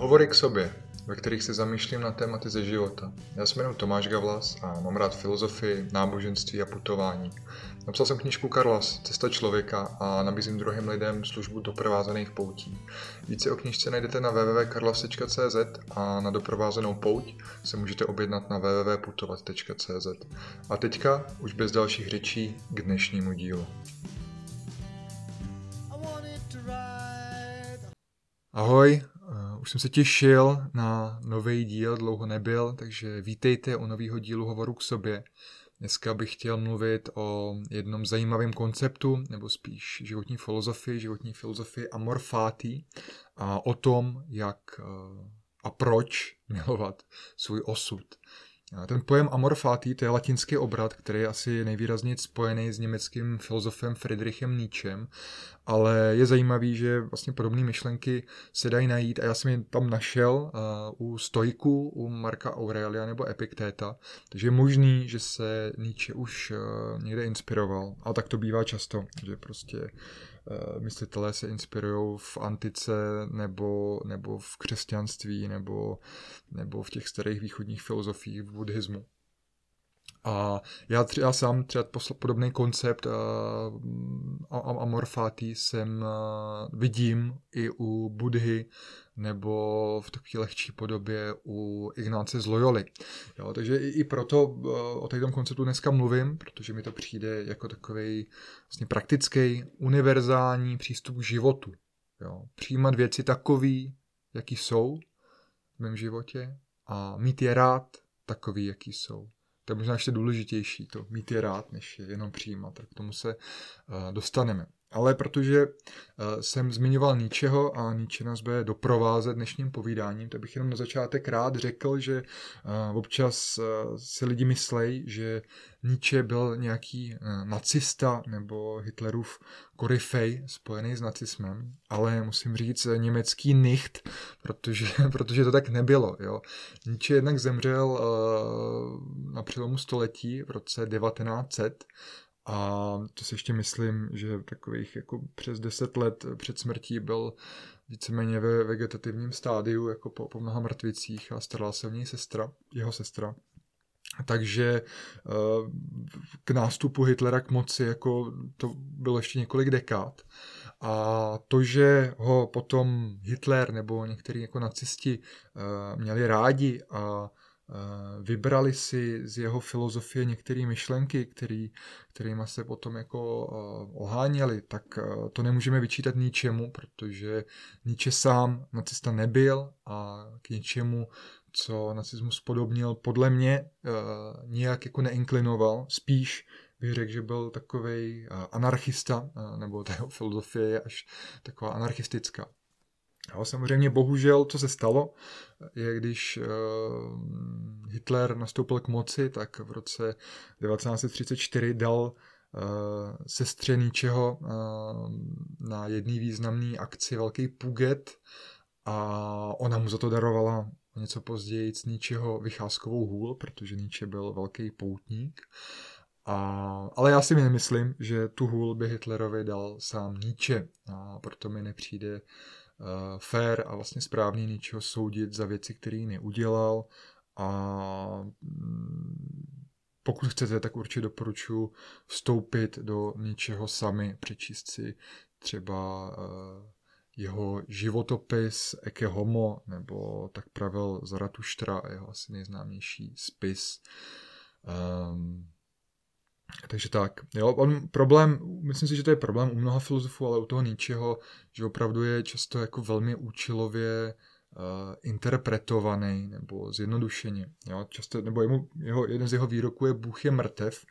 Hovory k sobě, ve kterých se zamýšlím na tématy ze života. Já se jmenuji Tomáš Gavlas a mám rád filozofii, náboženství a putování. Napsal jsem knižku Karlas, Cesta člověka a nabízím druhým lidem službu doprovázených poutí. Více o knižce najdete na www.karlas.cz a na doprovázenou pouť se můžete objednat na www.putovat.cz. A teďka, už bez dalších řečí, k dnešnímu dílu. Ahoj, už jsem se těšil na nový díl, dlouho nebyl, takže vítejte u nového dílu Hovoru k sobě. Dneska bych chtěl mluvit o jednom zajímavém konceptu, nebo spíš životní filozofii, životní filozofii amor fati a o tom, jak eh, a proč milovat svůj osud. Ten pojem amor fati, to je latinský obrat, který je asi nejvýrazněji spojený s německým filozofem Friedrichem Nietzschem, ale je zajímavý, že vlastně podobné myšlenky se dají najít. A já jsem je tam našel u Stojku, u Marka Aurelia nebo Epiktéta, takže je možný, že se Nietzsche už uh, někde inspiroval, a tak to bývá často, že prostě Eh, myslitelé se inspirují v antice nebo, nebo v křesťanství nebo, nebo v těch starých východních filozofiích v buddhismu. A já, tři, já sám třeba podobný koncept uh, amor fati jsem uh, vidím i u Budhy nebo v takové lehčí podobě u Ignáce z Loyoli. Jo, takže i, i proto uh, o tom konceptu dneska mluvím, protože mi to přijde jako takový vlastně praktický, univerzální přístup k životu. Jo. Přijímat věci takový, jaký jsou v mém životě a mít je rád takový, jaký jsou. To je možná ještě důležitější, to mít je rád, než je jenom přijímat. Tak k tomu se uh, dostaneme. Ale protože uh, jsem zmiňoval ničeho a Nietzsche nás bude doprovázet dnešním povídáním, tak bych jenom na začátek rád řekl, že uh, občas uh, si lidi myslejí, že Nietzsche byl nějaký nacista nebo Hitlerův koryfej spojený s nacismem, ale musím říct německý nicht, protože, protože to tak nebylo. Jo. Nietzsche jednak zemřel na přelomu století v roce 1900 a to si ještě myslím, že takových jako přes 10 let před smrtí byl víceméně ve vegetativním stádiu, jako po, po mnoha mrtvicích a starala se o něj sestra, jeho sestra. Takže eh, k nástupu Hitlera k moci jako to bylo ještě několik dekád. A to, že ho potom Hitler nebo některý jako nacisti eh, měli rádi a vybrali si z jeho filozofie některé myšlenky, který, kterými se potom jako eh, oháněli, tak eh, to nemůžeme vyčítat ničemu, protože Nietzsche sám nacista nebyl a k něčemu, co nacismus podobnil, podle mě nijak jako neinklinoval, spíš bych řekl, že byl takový anarchista, nebo ta jeho filozofie je až taková anarchistická. Jo, samozřejmě bohužel, co se stalo, je když uh, Hitler nastoupil k moci, tak v roce 1934 dal uh, sestře Nietzscheho uh, na jedný významný akci velký puget a ona mu za to darovala něco později z Nietzscheho vycházkovou hůl, protože Nietzsche byl velký poutník. A, ale já si nemyslím, že tu hůl by Hitlerovi dal sám Nietzsche. A proto mi nepřijde uh, fair a vlastně správný ničeho soudit za věci, které neudělal a mm, pokud chcete, tak určitě doporučuji vstoupit do něčeho sami, přečíst si třeba uh, jeho životopis Eke Homo, nebo tak pravil Zaratuštra, jeho asi nejznámější spis. Um, takže tak. Jo, on problém, myslím si, že to je problém u mnoha filozofů, ale u toho ničeho, že opravdu je často jako velmi účelově uh, interpretovaný nebo zjednodušeně. Jo, často, nebo jemu, jeho, jeden z jeho výroků je Bůh je mrtev,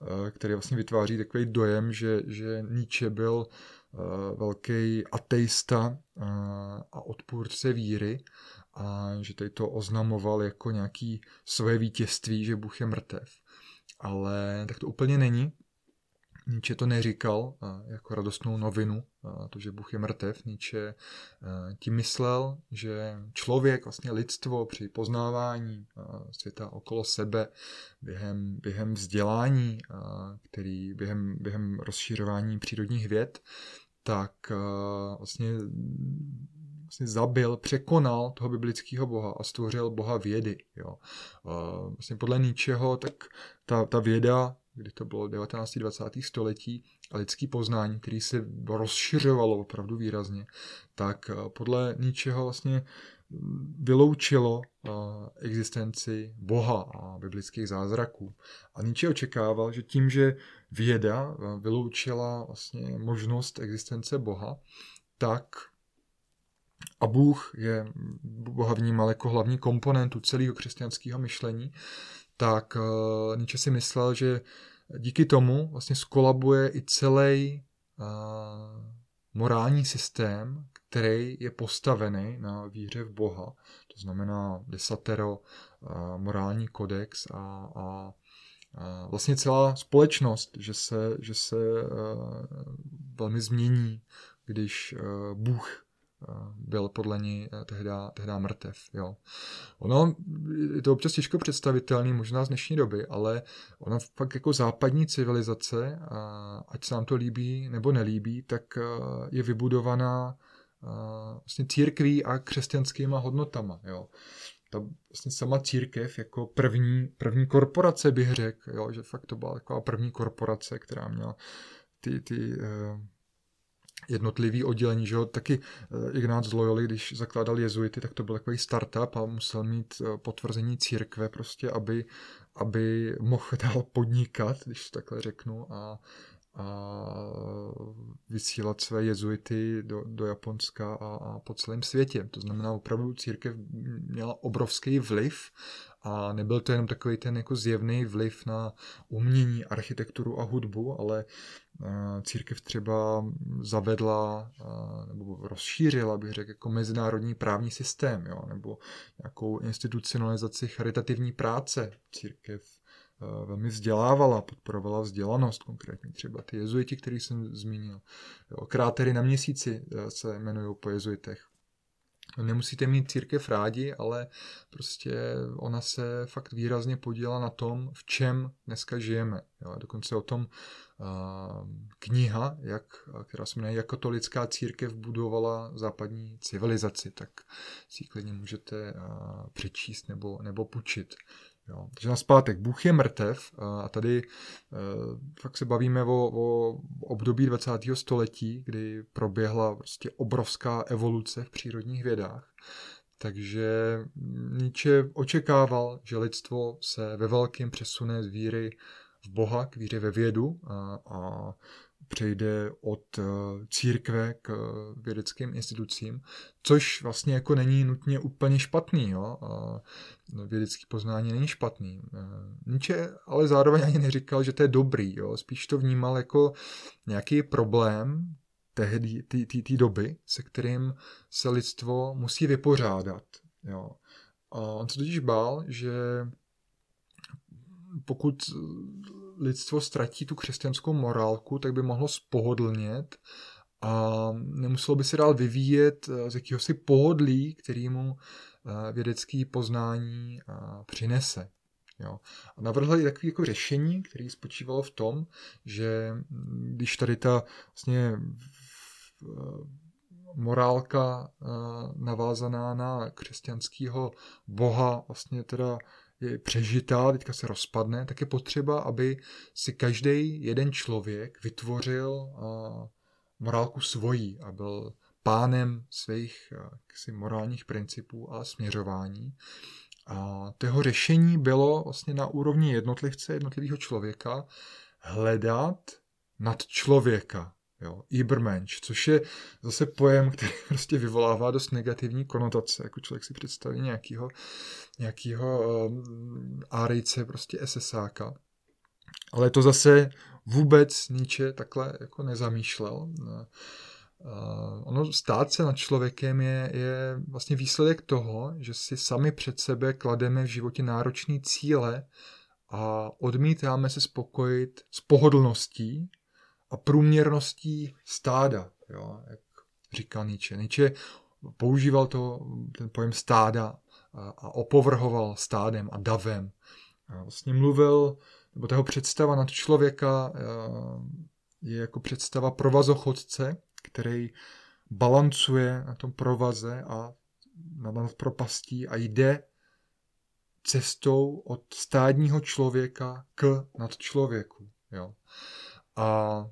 uh, který vlastně vytváří takový dojem, že, že Nietzsche byl uh, velký ateista uh, a odpůrce víry a že tady to oznamoval jako nějaký své vítězství, že Bůh je mrtev ale tak to úplně není. Nietzsche to neříkal jako radostnou novinu, to, že Bůh je mrtev. Nietzsche tím myslel, že člověk, vlastně lidstvo při poznávání světa okolo sebe během, během vzdělání, který během, během rozšířování přírodních věd, tak vlastně vlastně zabil, překonal toho biblického boha a stvořil boha vědy. Jo. Vlastně podle Nietzscheho, tak ta, ta věda, kdy to bylo 19. 20. století, a lidský poznání, který se rozšiřovalo opravdu výrazně, tak podle Nietzscheho vlastně vyloučilo existenci Boha a biblických zázraků. A Nietzsche očekával, že tím, že věda vyloučila vlastně možnost existence Boha, tak a Bůh je, Boha vnímal jako hlavní komponentu celého křesťanského myšlení, tak Nietzsche si myslel, že díky tomu vlastně skolabuje i celý morální systém, který je postavený na víře v Boha. To znamená desatero, morální kodex a, a, a vlastně celá společnost, že se, že se velmi změní, když Bůh byl podle ní tehda, tehda mrtev. Jo. Ono je to občas těžko představitelný, možná z dnešní doby, ale ona fakt jako západní civilizace, ať se nám to líbí nebo nelíbí, tak je vybudovaná vlastně církví a křesťanskýma hodnotama. Jo. Ta vlastně sama církev jako první, první korporace bych řekl, jo, že fakt to byla taková první korporace, která měla ty, ty jednotlivý oddělení, že jo, taky uh, Ignác z Loyoli, když zakládal jezuity, tak to byl takový startup a musel mít uh, potvrzení církve prostě, aby, aby mohl dál podnikat, když to takhle řeknu. A a vysílat své jezuity do, do Japonska a, a po celém světě. To znamená, opravdu církev měla obrovský vliv a nebyl to jenom takový ten jako zjevný vliv na umění, architekturu a hudbu, ale církev třeba zavedla nebo rozšířila, bych řekl, jako mezinárodní právní systém, jo, nebo nějakou institucionalizaci charitativní práce. Církev velmi vzdělávala, podporovala vzdělanost, konkrétně třeba ty jezuiti, který jsem zmínil. Jo, krátery na měsíci eh, se jmenují po jezuitech. Nemusíte mít církev rádi, ale prostě ona se fakt výrazně podílela na tom, v čem dneska žijeme. Jo, dokonce o tom uh, kniha, jak, která se jmenuje Jak katolická církev budovala západní civilizaci, tak si klidně můžete uh, přečíst nebo, nebo půjčit. Jo. Takže na zpátek, Bůh je mrtev a tady e, fakt se bavíme o, o období 20. století, kdy proběhla prostě obrovská evoluce v přírodních vědách. Takže Nietzsche očekával, že lidstvo se ve velkém přesune z víry v Boha k víře ve vědu a, a přejde od eh, církve k eh, vědeckým institucím, což vlastně jako není nutně úplně špatný. Jo? Vědecký poznání není špatný. Eh, Nietzsche ale zároveň ani neříkal, že to je dobrý. Jo? Spíš to vnímal jako nějaký problém té doby, se kterým se lidstvo musí vypořádat. Jo? A on se totiž bál, že pokud lidstvo ztratí tu křesťanskou morálku, tak by mohlo spohodlnět a nemuselo by se dál vyvíjet eh, z jakéhosi pohodlí, který mu eh, vědecký poznání eh, přinese. Jo. A navrhl i takové jako řešení, které spočívalo v tom, že mm, když tady ta vlastně morálka navázaná na křesťanského boha vlastně teda přežitá, teďka se rozpadne, tak je potřeba, aby si každý jeden člověk vytvořil morálku svojí a byl pánem svých jaksi, morálních principů a směřování. A toho řešení bylo vlastně na úrovni jednotlivce, jednotlivého člověka hledat nad člověka, Jo, Ibermensch, což je zase pojem, který prostě vyvolává dost negativní konotace, jako člověk si představí nějakýho, nějakýho um, árijce, prostě SSáka. Ale to zase vůbec Nietzsche takhle jako nezamýšlel. Uh, ono stát se nad člověkem je, je vlastně výsledek toho, že si sami před sebe klademe v životě náročné cíle a odmítáme se spokojit s pohodlností, a průměrností stáda, jo, jak říká Nietzsche. Nietzsche používal to, ten pojem stáda a, a opovrhoval stádem a davem. A vlastně mluvil, nebo jeho představa nad člověka je jako představa provazochodce, který balancuje na tom provaze a nad propastí a jde cestou od stádního člověka k nadčlověku. Jo. A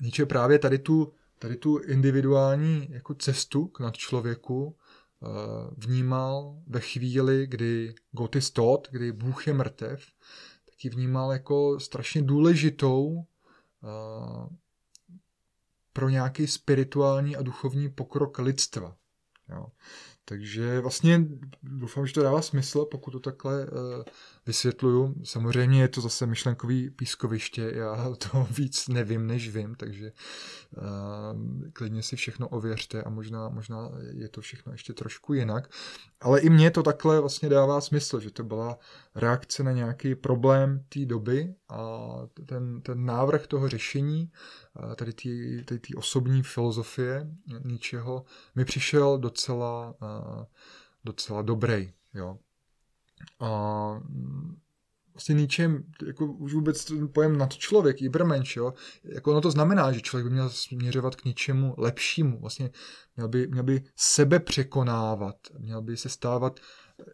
Nietzsche právě tady tu, tady tu individuální jako cestu k nadčlověku eh, vnímal ve chvíli, kdy God is tot, kdy Bůh je mrtev, tak ji vnímal jako strašně důležitou eh, pro nějaký spirituální a duchovní pokrok lidstva. Jo. Takže vlastně doufám, že to dává smysl, pokud to takhle uh, vysvětluju. Samozřejmě je to zase myšlenkový pískoviště, já to víc nevím, než vím, takže uh, klidně si všechno ověřte a možná, možná je to všechno ještě trošku jinak. Ale i mně to takhle vlastně dává smysl, že to byla reakce na nějaký problém té doby a ten, ten návrh toho řešení, tady té osobní filozofie ničeho, mi přišel docela, docela dobrý. Jo. A vlastně ničem, jako už vůbec ten pojem nad člověk, Ibermensch, jo, jako ono to znamená, že člověk by měl směřovat k něčemu lepšímu, vlastně měl by, měl by sebe překonávat, měl by se stávat,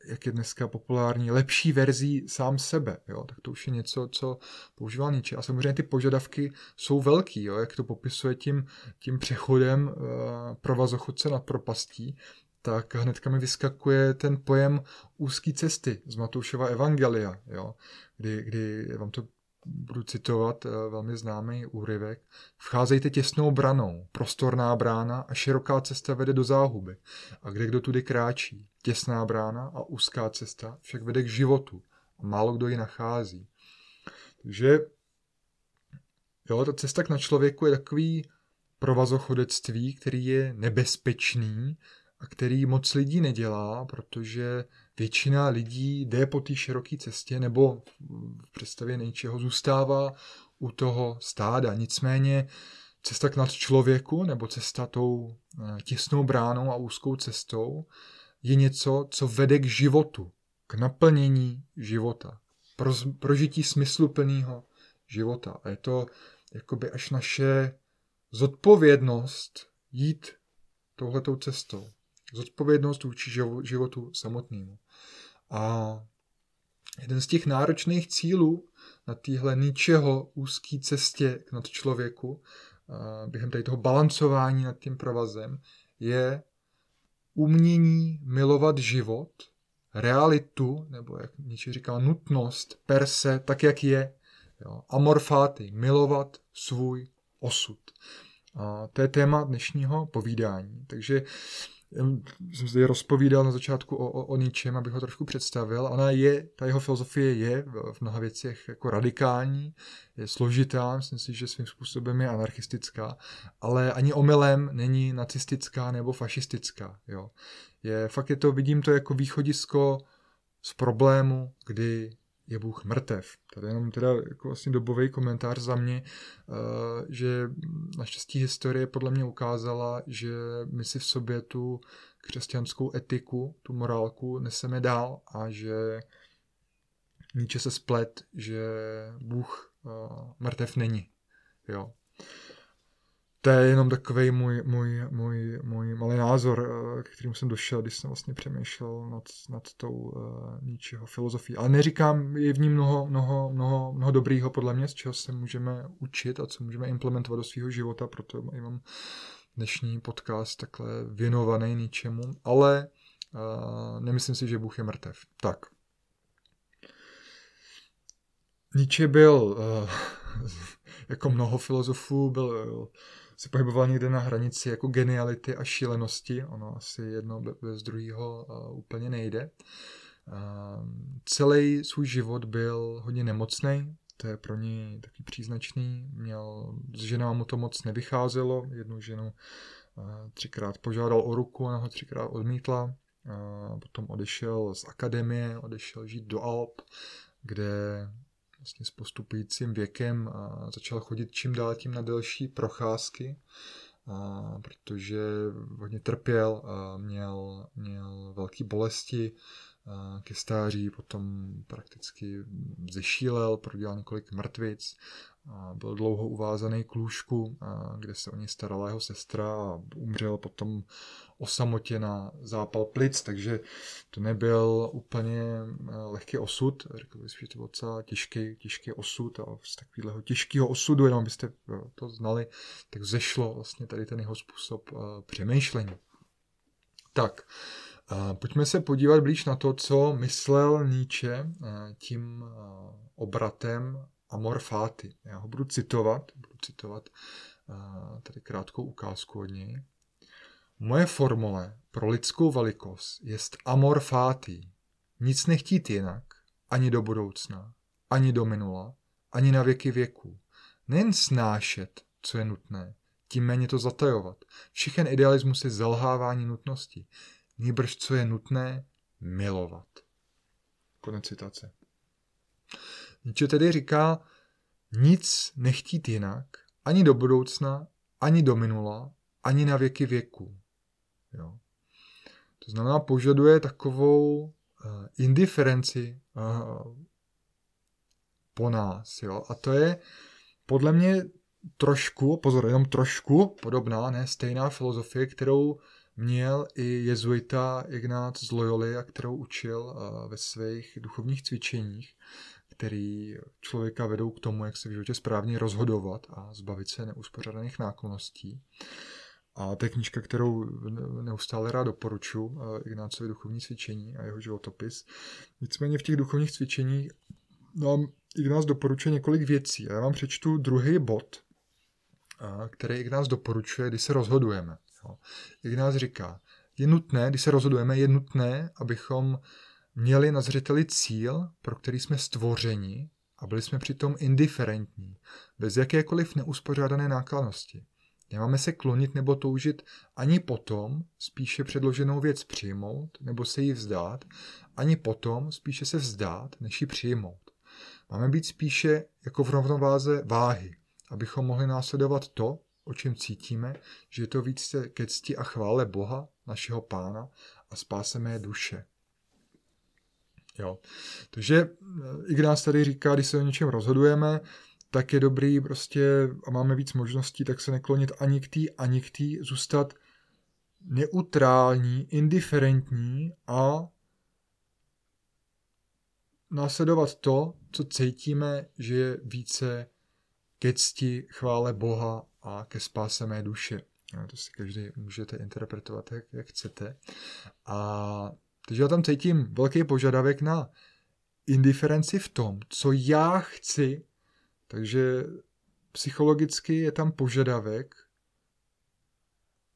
jak je dneska populární, lepší verzí sám sebe, jo, tak to už je něco, co používal Nietzsche. A samozřejmě ty požadavky jsou velký, jo, jak to popisuje tím, tím přechodem uh, provazochodce nad propastí, tak hnedka mi vyskakuje ten pojem úzké cesty z Matoušova Evangelia, jo, kdy, kdy vám to budu citovat eh, velmi známý úryvek. Vcházejte těsnou branou, prostorná brána a široká cesta vede do záhuby. A kde kdo tudy kráčí? Těsná brána a úzká cesta však vede k životu. A málo kdo ji nachází. Takže jo, ta cesta k na člověku je takový provazochodectví, který je nebezpečný, a který moc lidí nedělá, protože většina lidí jde po té široké cestě nebo v představě něčeho zůstává u toho stáda. Nicméně cesta k nad člověku nebo cesta tou eh, těsnou bránou a úzkou cestou je něco, co vede k životu, k naplnění života, pro, prožití smysluplného života. A je to jakoby až naše zodpovědnost jít touhletou cestou zodpovědnost vůči životu samotnému. A jeden z těch náročných cílů na téhle ničeho úzké cestě k nad člověku, během tady toho balancování nad tím provazem, je umění milovat život, realitu, nebo jak Nietzsche říká, nutnost per se, tak jak je. Jo. Amorfáty, milovat svůj osud. A to je téma dnešního povídání. Takže jsem zde rozpovídal na začátku o, o, o ničem, abych ho trošku představil. Ona je, ta jeho filozofie je v mnoha věcech jako radikální, je složitá, myslím si, že svým způsobem je anarchistická, ale ani omylem není nacistická nebo fašistická. Jo. Je, fakt je to, vidím to jako východisko z problému, kdy je Bůh mrtev. Tady jenom teda jako vlastně dobový komentář za mě, eh, že naštěstí historie podle mě ukázala, že my si v sobě tu křesťanskou etiku, tu morálku neseme dál a že Nietzsche se splet, že Bůh eh, mrtev není. Jo to je jenom takový můj, můj, můj, můj malý názor, eh, k kterým jsem došel, když jsem vlastně přemýšlel nad, nad tou uh, ničeho filozofií. Ale neříkám, je v ní mnoho, mnoho, mnoho, mnoho dobrýho podle mě, z čeho se můžeme učit a co můžeme implementovat do svého života, proto i mám dnešní podcast takhle věnovaný ničemu, ale uh, nemyslím si, že Bůh je mrtev. Tak. Nietzsche byl, jako mnoho filozofů, byl se pohyboval někde na hranici jako geniality a šílenosti. Ono asi jedno bez druhého uh, úplně nejde. Celý svůj život byl hodně nemocný, to je pro něj taky příznačný. Měl, s ženou mu to moc nevycházelo, jednu ženu třikrát požádal o ruku, ona ho třikrát odmítla. Potom odešel z akademie, odešel žít do Alp, kde vlastně s postupujícím věkem začal chodit čím dál tím na delší procházky, protože hodně trpěl, měl, měl velké bolesti ke stáří, potom prakticky zešílel, prodělal několik mrtvic byl dlouho uvázaný k lůžku, kde se o něj starala jeho sestra a umřel potom o samotě na zápal plic, takže to nebyl úplně eh, lehký osud, řekl bych, že to byl docela těžký, těžký osud a z takového těžkého osudu, jenom byste eh, to znali, tak zešlo vlastně tady ten jeho způsob uh, přemýšlení. Tak, pojďme se podívat blíž na to, co myslel Nietzsche tím obratem Amor Fati. Já ho budu citovat, budu citovat tady krátkou ukázku od něj. Moje formule pro lidskou velikost je amor fati. Nic nechtít jinak, ani do budoucna, ani do minula, ani na věky věků. Nejen snášet, co je nutné, tím méně to zatajovat. Všechen idealismus je zalhávání nutnosti. Nýbrž, co je nutné, milovat. Konec citace. Nietzsche tedy říká, nic nechtít jinak, ani do budoucna, ani do minula, ani na věky věků. Jo. To znamená, požaduje takovou uh, indiferenci uh, po nás. Jo. A to je podle mě trošku, pozor, jenom trošku podobná, ne stejná filozofie, kterou měl i jezuita Ignác z Loyoli a kterou učil uh, ve svých duchovních cvičeních, který člověka vedou k tomu, jak se v životě správně rozhodovat a zbavit se neuspořádaných náklonností. A to je knížka, kterou neustále rád doporučuji, eh, Ignácovi duchovní cvičení a jeho životopis. Nicméně v těch duchovních cvičeních nám Ignác doporučuje několik věcí. Já vám přečtu druhý bod, eh, který Ignác doporučuje, když se rozhodujeme. Ignác říká, je nutné, když se rozhodujeme, je nutné, abychom měli na zřeteli cíl, pro který jsme stvořeni a byli jsme přitom indiferentní, bez jakékoliv neuspořádané nákladnosti. Nemáme se klonit nebo toužit ani potom spíše předloženou věc přijmout nebo se jí vzdát, ani potom spíše se vzdát, než ji přijmout. Máme být spíše jako v rovnováze váhy, abychom mohli následovat to, o čem cítíme, že je to více ke cti a chvále Boha, našeho Pána a spáseme duše. Jo. Takže eh, i když nás tady říká, když se o něčem rozhodujeme, tak je dobrý prostě a máme víc možností, tak se neklonit ani k tý, ani k tý, zůstat neutrální, indiferentní a následovat to, co cítíme, že je více ke cti, chvále Boha a ke spáse mé duše. No, to si každý můžete interpretovat, jak, jak chcete. A takže já tam cítím velký požadavek na indiferenci v tom, co já chci. Takže psychologicky je tam požadavek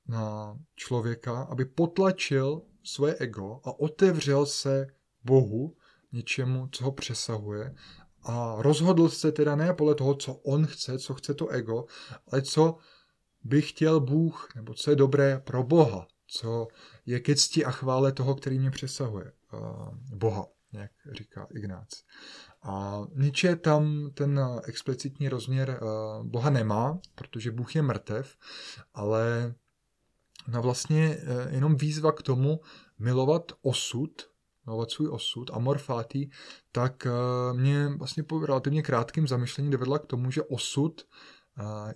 na člověka, aby potlačil své ego a otevřel se Bohu, něčemu, co ho přesahuje. A rozhodl se teda ne podle toho, co on chce, co chce to ego, ale co by chtěl Bůh, nebo co je dobré pro Boha, co je ke cti a chvále toho, který mě přesahuje, uh, Boha, jak říká Ignác. A Nietzsche tam ten explicitní rozměr eh, Boha nemá, protože Bůh je mrtev, ale na vlastně eh, jenom výzva k tomu milovat osud, milovat svůj osud, amor fati, tak eh, mě vlastně po relativně krátkém zamyšlení dovedla k tomu, že osud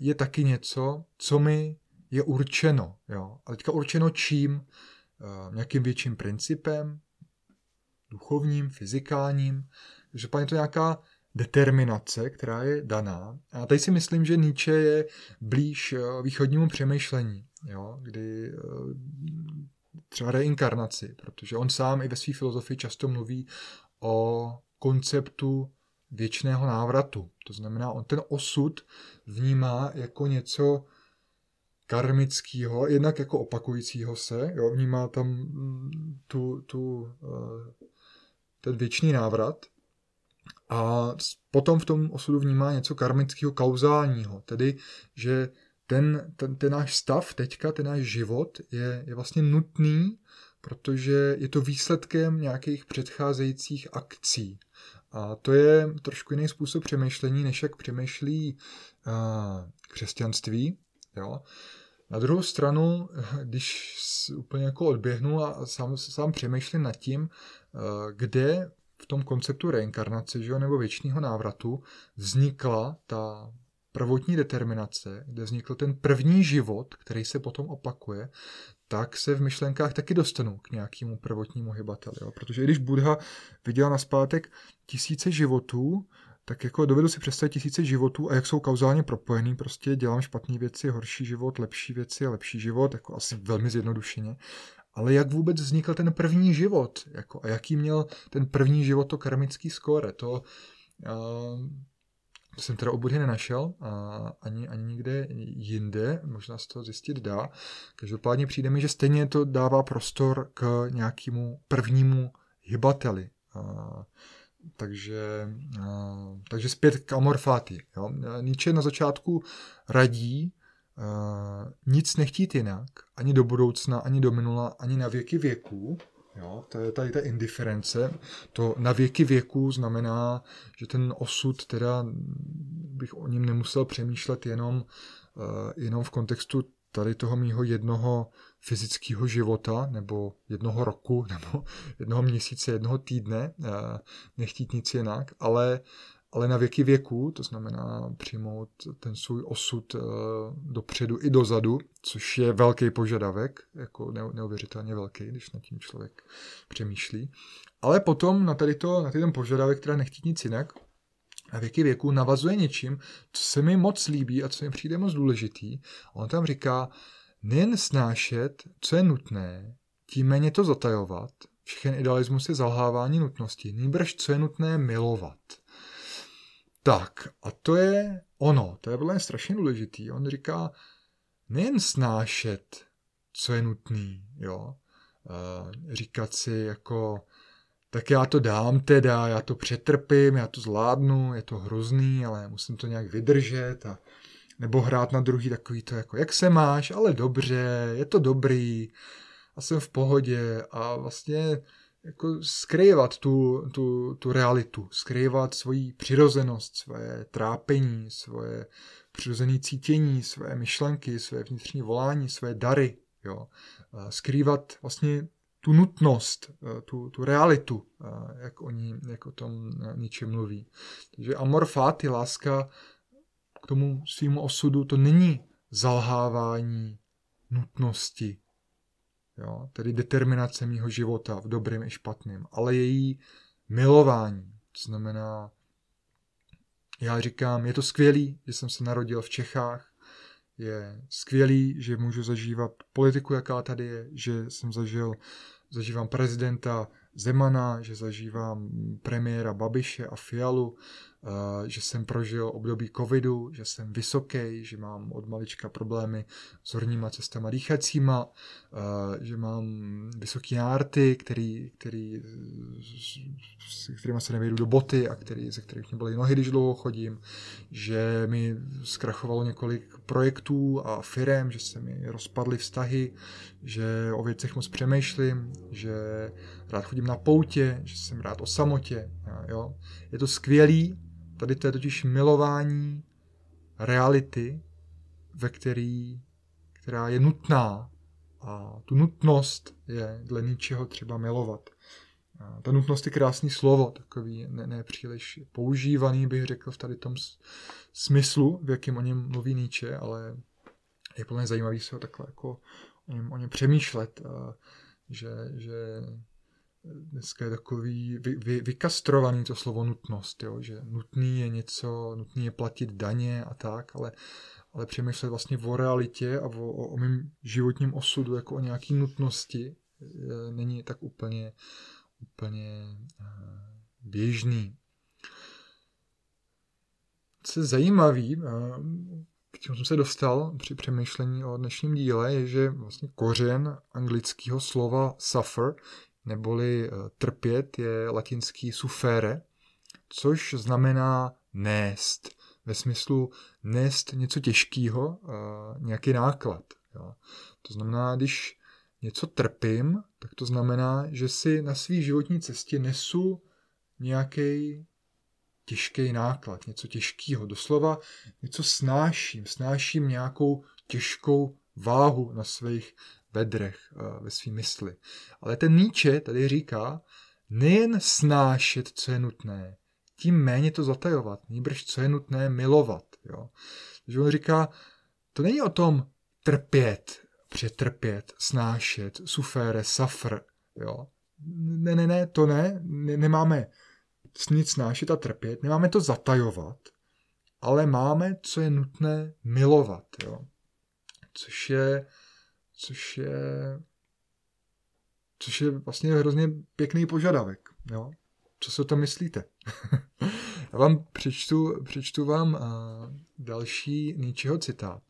je taky něco, co mi je určeno. Jo? A teďka určeno čím? Nějakým větším principem, duchovním, fyzikálním, že je to nějaká determinace, která je daná. A tady si myslím, že Nietzsche je blíž eh, východnímu přemýšlení, jo, kdy eh, třeba reinkarnaci, protože on sám i ve své filozofii často mluví o konceptu věčného návratu. To znamená, on ten osud vnímá jako něco karmického, jednak jako opakujícího se, jo, vnímá tam mm, tu, tu, eh, ten věčný návrat, a potom v tom osudu vnímá něco karmického, kauzálního, tedy, že ten, ten, ten náš stav teďka, ten náš život je, je vlastně nutný, protože je to výsledkem nějakých předcházejících akcí. A to je trošku jiný způsob přemýšlení, než jak přemýšlí uh, křesťanství. Jo. Na druhou stranu, když úplně jako odběhnu a sám, sám přemýšlím nad tím, kde v tom konceptu reinkarnace že jo, nebo věčního návratu vznikla ta prvotní determinace, kde vznikl ten první život, který se potom opakuje, tak se v myšlenkách taky dostanu k nějakému prvotnímu hybateli. Jo? Protože když Buddha viděl na zpátek tisíce životů, tak jako dovedu si představit tisíce životů a jak jsou kauzálně propojený, prostě dělám špatné věci, horší život, lepší věci a lepší život, jako asi velmi zjednodušeně. Ale jak vůbec vznikl ten první život? Jako, a jaký měl ten první život to karmický skóre? To, uh, to jsem teda u Budhy nenašel, a ani, ani nikde jinde, možná se to zjistit dá. Každopádně přijde mi, že stejně to dává prostor k nějakému prvnímu hybateli. Uh, takže, uh, takže zpět k amorfáty. Jo. Nietzsche na začátku radí uh, nic nechtít jinak, ani do budoucna, ani do minula, ani na věky věků. Jo, to je tady ta indiference. To na věky věků znamená, že ten osud, teda bych o něm nemusel přemýšlet jenom, uh, jenom v kontextu tady toho mýho jednoho fyzického života, nebo jednoho roku, nebo jednoho měsíce, jednoho týdne, uh, nechtít nic jinak, ale ale na věky věku, to znamená přijmout ten svůj osud eh, dopředu i dozadu, což je velký požadavek, jako neuvěřitelně velký, když nad tím člověk přemýšlí. Ale potom na tady to, na ten požadavek, která nechtít nic jinak, na věky věku navazuje něčím, co se mi moc líbí a co mi přijde moc důležitý. On tam říká, nejen snášet, co je nutné, tím méně to zatajovat, všechen idealismus je zalhávání nutnosti, nýbrž co je nutné milovat. Tak, a to je ono, to je velmi strašně důležitý. On říká, nejen snášet, co je nutný, jo, říkat si jako, tak já to dám teda, já to přetrpím, já to zvládnu, je to hrozný, ale musím to nějak vydržet a nebo hrát na druhý takový to jako, jak se máš, ale dobře, je to dobrý a jsem v pohodě a vlastně jako skrývat tu, tu, tu realitu, skrývat svoji přirozenost, svoje trápení, svoje přirozené cítění, své myšlenky, své vnitřní volání, své dary, jo. Skrývat vlastně tu nutnost, tu, tu realitu, jak oni jak o tom ničem mluví. Takže amor fati, láska k tomu svýmu osudu, to není zalhávání nutnosti, jo, tedy determinace mýho života v dobrém i špatném, ale její milování. To znamená, já říkám, je to skvělý, že jsem se narodil v Čechách, je skvělý, že můžu zažívat politiku, jaká tady je, že jsem zažil, zažívám prezidenta Zemana, že zažívám premiéra Babiše a Fialu, Eh, že jsem prožil období covidu, že jsem vysoký, že mám od malička problémy s horníma cestama dýchacíma, eh, že mám vysoký nárty, který, který, s kterými se nevejdu do boty a který, ze kterých mě byly nohy, když dlouho chodím, že mi zkrachovalo několik projektů a firem, že se mi rozpadly vztahy, že o věcech moc přemýšlím, že rád chodím na poutě, že jsem rád o samotě. Jo. Je to skvělý, Tady to je totiž milování reality, ve který, která je nutná. A tu nutnost je dle ničeho třeba milovat. A ta nutnost je krásný slovo, takový ne, ne používaný, bych řekl v tady tom smyslu, v jakém o něm mluví Nietzsche, ale je plně zajímavý se ho takhle jako o něm, o něm přemýšlet, a že, že dneska je takový vy, vy, vykastrovaný to slovo nutnost, jo? že nutný je něco, nutný je platit daně a tak, ale, ale přemýšlet vlastně o realitě a o, o, o mém životním osudu jako o nějaký nutnosti není tak úplně, úplně eh, běžný. Co je zajímavý, eh, k čemu jsem se dostal při přemýšlení o dnešním díle, je, že vlastně kořen anglického slova suffer neboli eh, trpět je latinský sufere, což znamená nést. Ve smyslu nést něco těžkého, eh, nějaký náklad. Jo. To znamená, když něco trpím, tak to znamená, že si na své životní cestě nesu nějaký těžký náklad, něco těžkého. Doslova něco snáším, snáším nějakou těžkou váhu na svých bedrech, ve své mysli. Ale ten Nietzsche tady říká, nejen snášet, co je nutné, tím méně to zatajovat, nýbrž co je nutné milovat. Jo. Takže on říká, to není o tom trpět, přetrpět, snášet, sufére, suffer, jo. Ne, ne, ne, to ne, ne nemáme nic snášet a trpět, nemáme to zatajovat, ale máme, co je nutné milovat, jo. Což je, což je, což je vlastně hrozně pěkný požadavek, jo. Co si o tom myslíte? Já vám přečtu, přečtu vám uh, další Nietzscheho citát.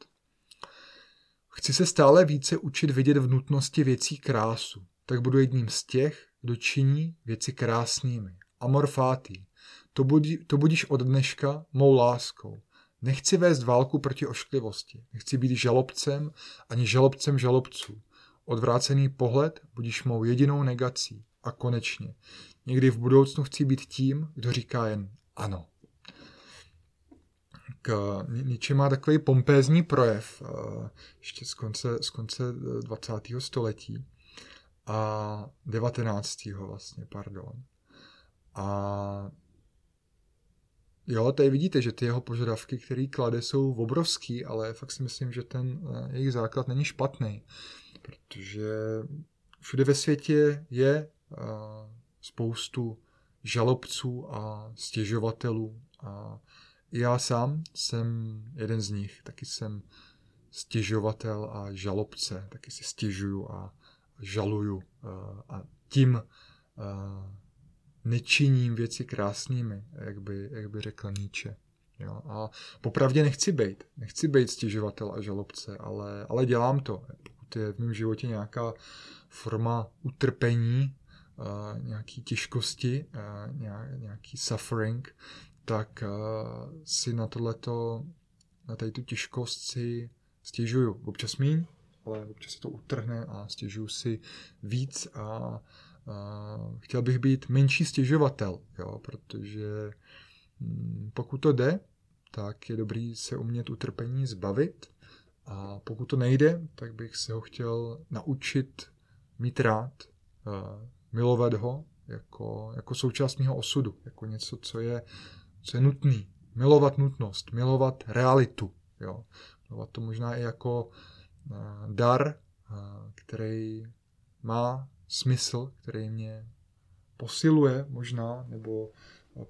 Chci se stále více učit vidět v nutnosti věcí krásu, tak budu jedním z těch, kdo činí věci krásnými. Amor fati. To, budí, to budíš od dneška mou láskou. Nechci vést válku proti ošklivosti. Nechci být žalobcem ani žalobcem žalobců. Odvrácený pohled budíš mou jedinou negací. A konečně, někdy v budoucnu chci být tím, kdo říká jen ano. K, Nietzsche má takový pompézní projev eh, ještě z konce, z konce 20. Eh, století a 19. vlastně, pardon. A jo, tady vidíte, že ty jeho požadavky, které klade, jsou obrovský, ale fakt si myslím, že ten eh, jejich základ není špatný, protože všude ve světě je spoustu žalobců a stěžovatelů. A já sám jsem jeden z nich, taky jsem stěžovatel a žalobce, taky si stěžuju a žaluju a tím nečiním věci krásnými, jak by, jak by řekl Nietzsche. Jo, a popravdě nechci být, nechci být stěžovatel a žalobce, ale, ale dělám to. Pokud je v mém životě nějaká forma utrpení, nějaký těžkosti, nějaký suffering, tak si na tohleto, na tady tu těžkost si stěžuju. Občas míň, ale občas se to utrhne a stěžuju si víc a chtěl bych být menší stěžovatel, jo, protože hm, pokud to jde, tak je dobrý se umět utrpení zbavit a pokud to nejde, tak bych se ho chtěl naučit mít rád, milovat ho jako, jako součást mého osudu, jako něco, co je, co je nutný. Milovat nutnost, milovat realitu. Jo. Milovat to možná i jako dar, který má smysl, který mě posiluje možná, nebo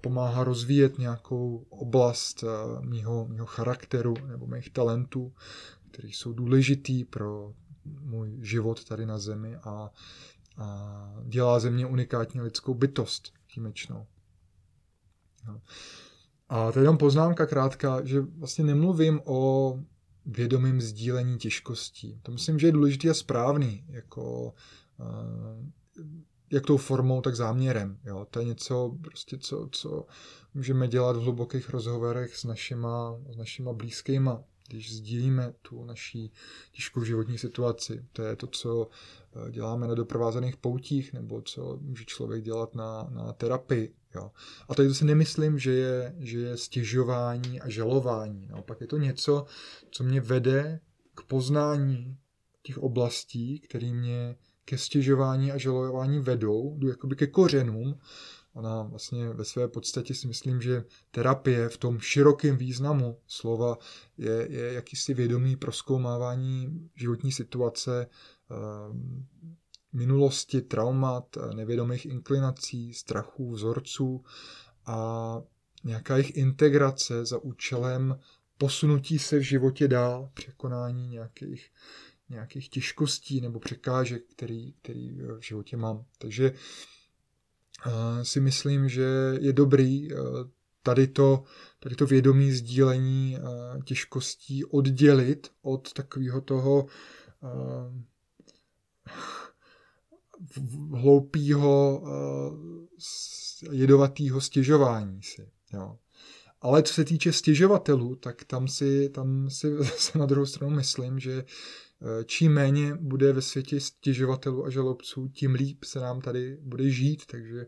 pomáhá rozvíjet nějakou oblast mýho, mýho charakteru nebo mých talentů, které jsou důležitý pro můj život tady na zemi a a dělá ze mě unikátní lidskou bytost výjimečnou. No. A to je jenom poznámka krátká, že vlastně nemluvím o vědomém sdílení těžkostí. To myslím, že je důležitý a správný, jako jak tou formou, tak záměrem. Jo? To je něco, prostě, co, co můžeme dělat v hlubokých rozhovorech s našima, s našima blízkýma když sdílíme tu naší těžkou životní situaci. To je to, co eh, děláme na doprovázených poutích, nebo co může člověk dělat na, na terapii. Jo. A tady si nemyslím, že je, že je stěžování a žalování. Naopak je to něco, co mě vede k poznání těch oblastí, které mě ke stěžování a žalování vedou, jdu jakoby ke kořenům. Ona vlastně ve své podstatě si myslím, že terapie v tom širokém významu slova je, je jakýsi vědomý proskoumávání životní situace, eh, minulosti, traumat, nevědomých inklinací, strachů, vzorců a nějaká jejich integrace za účelem posunutí se v životě dál, překonání nějakých, nějakých těžkostí nebo překážek, který, který v životě mám. Takže uh, si myslím, že je dobrý eh, tady to, tady to vědomí sdílení eh, těžkostí oddělit od takového toho eh, hloupého jedovatého stěžování si. Jo. Ale co se týče stěžovatelů, tak tam si, tam si se na druhou stranu myslím, že Eh, čím méně bude ve světě stěžovatelů a žalobců, tím líp se nám tady bude žít, takže,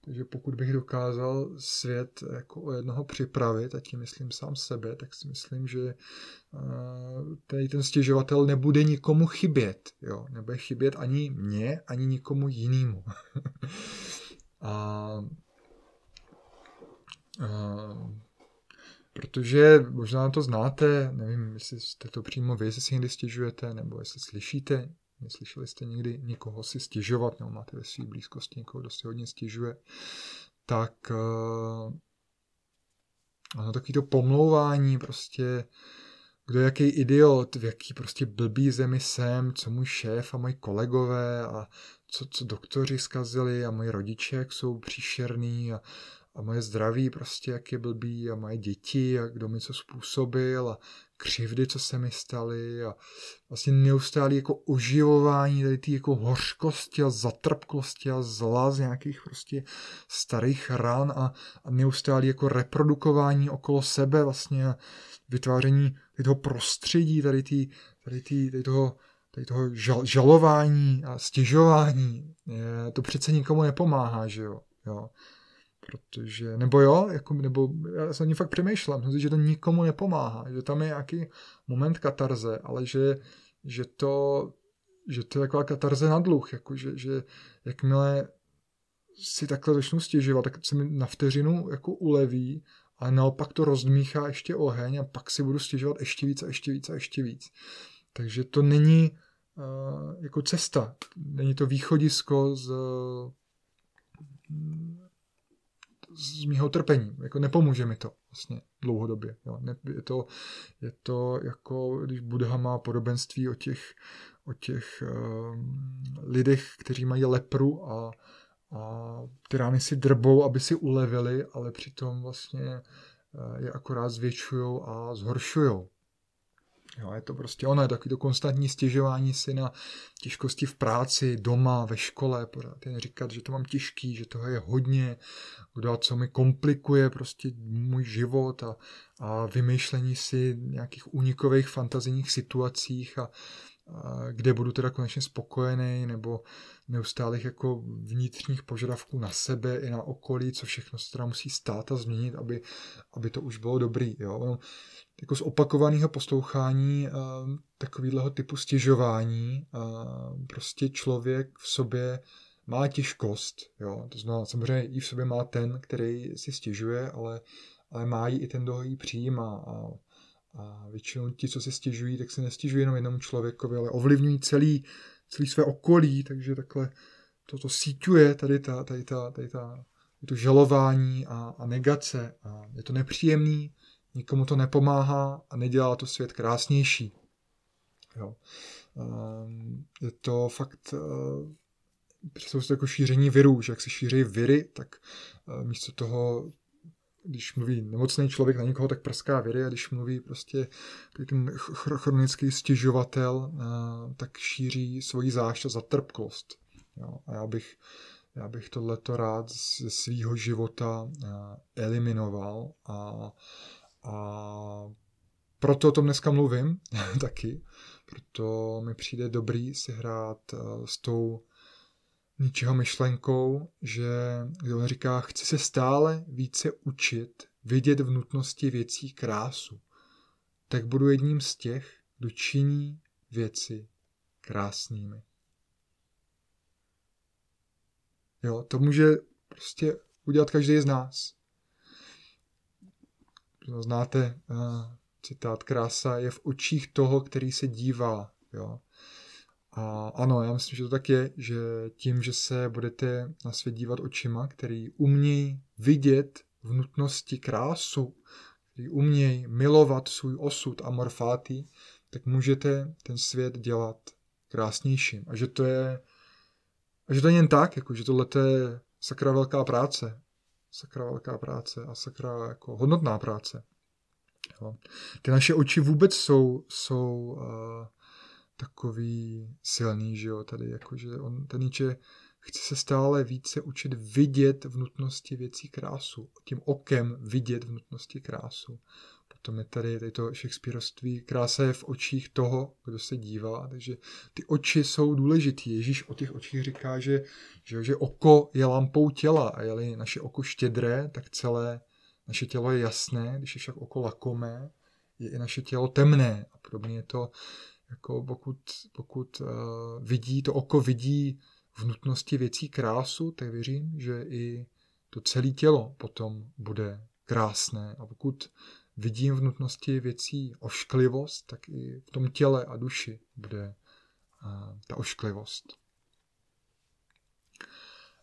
takže pokud bych dokázal svět jako o jednoho připravit, a tím myslím sám sebe, tak si myslím, že eh, tady ten stěžovatel nebude nikomu chybět, jo? nebude chybět ani mně, ani nikomu jinému. a, a Protože možná to znáte, nevím, jestli jste to přímo vy, jestli si někdy stěžujete, nebo jestli slyšíte, neslyšeli jste někdy někoho si stěžovat, nebo máte ve své blízkosti někoho, kdo si hodně stěžuje, tak uh, ano, takový to pomlouvání, prostě kdo jaký idiot, v jaký prostě blbý zemi jsem, co můj šéf a moji kolegové a co, co doktoři zkazili a moji rodiče, jak jsou příšerný a, a moje zdraví prostě, jak je blbý a moje děti a kdo mi co způsobil a křivdy, co se mi staly a vlastně neustále jako oživování tady ty jako hořkosti a zatrpklosti a zla z nějakých prostě starých ran a, a neustále jako reprodukování okolo sebe vlastně a vytváření tady toho prostředí, tady, tý, tady, tý, tady toho tady toho žal, žalování a stěžování, je, to přece nikomu nepomáhá, že jo. jo. Protože, nebo jo, jako, nebo já se ní fakt přemýšlím, že to nikomu nepomáhá, že tam je nějaký moment katarze, ale že, že to, že to je taková katarze na dluh, jako že, že jakmile si takhle začnu stěžovat, tak se mi na vteřinu jako uleví, ale naopak to rozdmíchá ještě oheň a pak si budu stěžovat ještě víc a ještě víc a ještě víc. Takže to není uh, jako cesta, není to východisko z z mýho trpení. Jako nepomůže mi to vlastně dlouhodobě. Jo. Je, to, je to jako, když Buddha má podobenství o těch, o těch uh, lidech, kteří mají lepru a, a ty rány si drbou, aby si ulevili, ale přitom vlastně uh, je akorát zvětšují a zhoršují. Jo, je to prostě ono, je takový to konstantní stěžování si na těžkosti v práci, doma, ve škole, pořád jen říkat, že to mám těžký, že toho je hodně, kdo a co mi komplikuje prostě můj život a, a vymýšlení si nějakých únikových fantazijních situacích a, a kde budu teda konečně spokojený, nebo neustálých jako vnitřních požadavků na sebe i na okolí, co všechno se teda musí stát a změnit, aby, aby to už bylo dobrý. Jo? Jako z opakovaného poslouchání uh, takového typu stěžování uh, prostě člověk v sobě má těžkost, jo, to znamená, samozřejmě i v sobě má ten, který si stěžuje, ale, ale má ji i ten, kdo ji přijímá. A, a většinou ti, co si stěžují, tak se nestěžují jenom jednomu člověkovi, ale ovlivňují celý, celý své okolí, takže takhle toto síťuje tady ta, tady ta, tady ta, to žalování a, a negace. A je to nepříjemný, nikomu to nepomáhá a nedělá to svět krásnější. Jo. Ehm, je to fakt eh, představuji si jako šíření virů, že jak se šíří viry, tak eh, místo toho když mluví nemocný člověk na někoho, tak prská viry a když mluví prostě ten chronický stěžovatel, eh, tak šíří svoji zášť a zatrpklost. Jo. A já bych, já bych tohleto rád ze svého života eliminoval a a proto o tom dneska mluvím taky, proto mi přijde dobrý si hrát eh, s tou ničeho myšlenkou, že kdy on říká, chci se stále více učit vidět v nutnosti věcí krásu, tak budu jedním z těch, kdo činí věci krásnými. Jo, to může prostě udělat každý z nás. Znáte uh, citát, krása je v očích toho, který se dívá. Jo? A ano, já myslím, že to tak je, že tím, že se budete na svět dívat očima, který umějí vidět v nutnosti krásu, který umějí milovat svůj osud a morfáty, tak můžete ten svět dělat krásnějším. A že to je, a že to je jen tak, jako, že tohle je sakra velká práce sakra velká práce a sakra jako hodnotná práce. Jo. Ty naše oči vůbec jsou, jsou uh, takový silný, že jo, tady jakože on, ten Nietzsche chce se stále více učit vidět v nutnosti věcí krásu, tím okem vidět v nutnosti krásu. Potom je tady, tady to Shakespeareovství, krása je v očích toho, kdo se dívá, takže ty oči jsou důležitý. Ježíš o těch očích říká, že, že, že oko je lampou těla a je naše oko štědré, tak celé naše tělo je jasné, když je však oko lakomé, je i naše tělo temné. A podobně je to, jako pokud, pokud uh, vidí, to oko vidí v nutnosti věcí krásu, tak věřím, že i to celé tělo potom bude krásné. A pokud vidím v nutnosti věcí ošklivost, tak i v tom těle a duši bude ta ošklivost.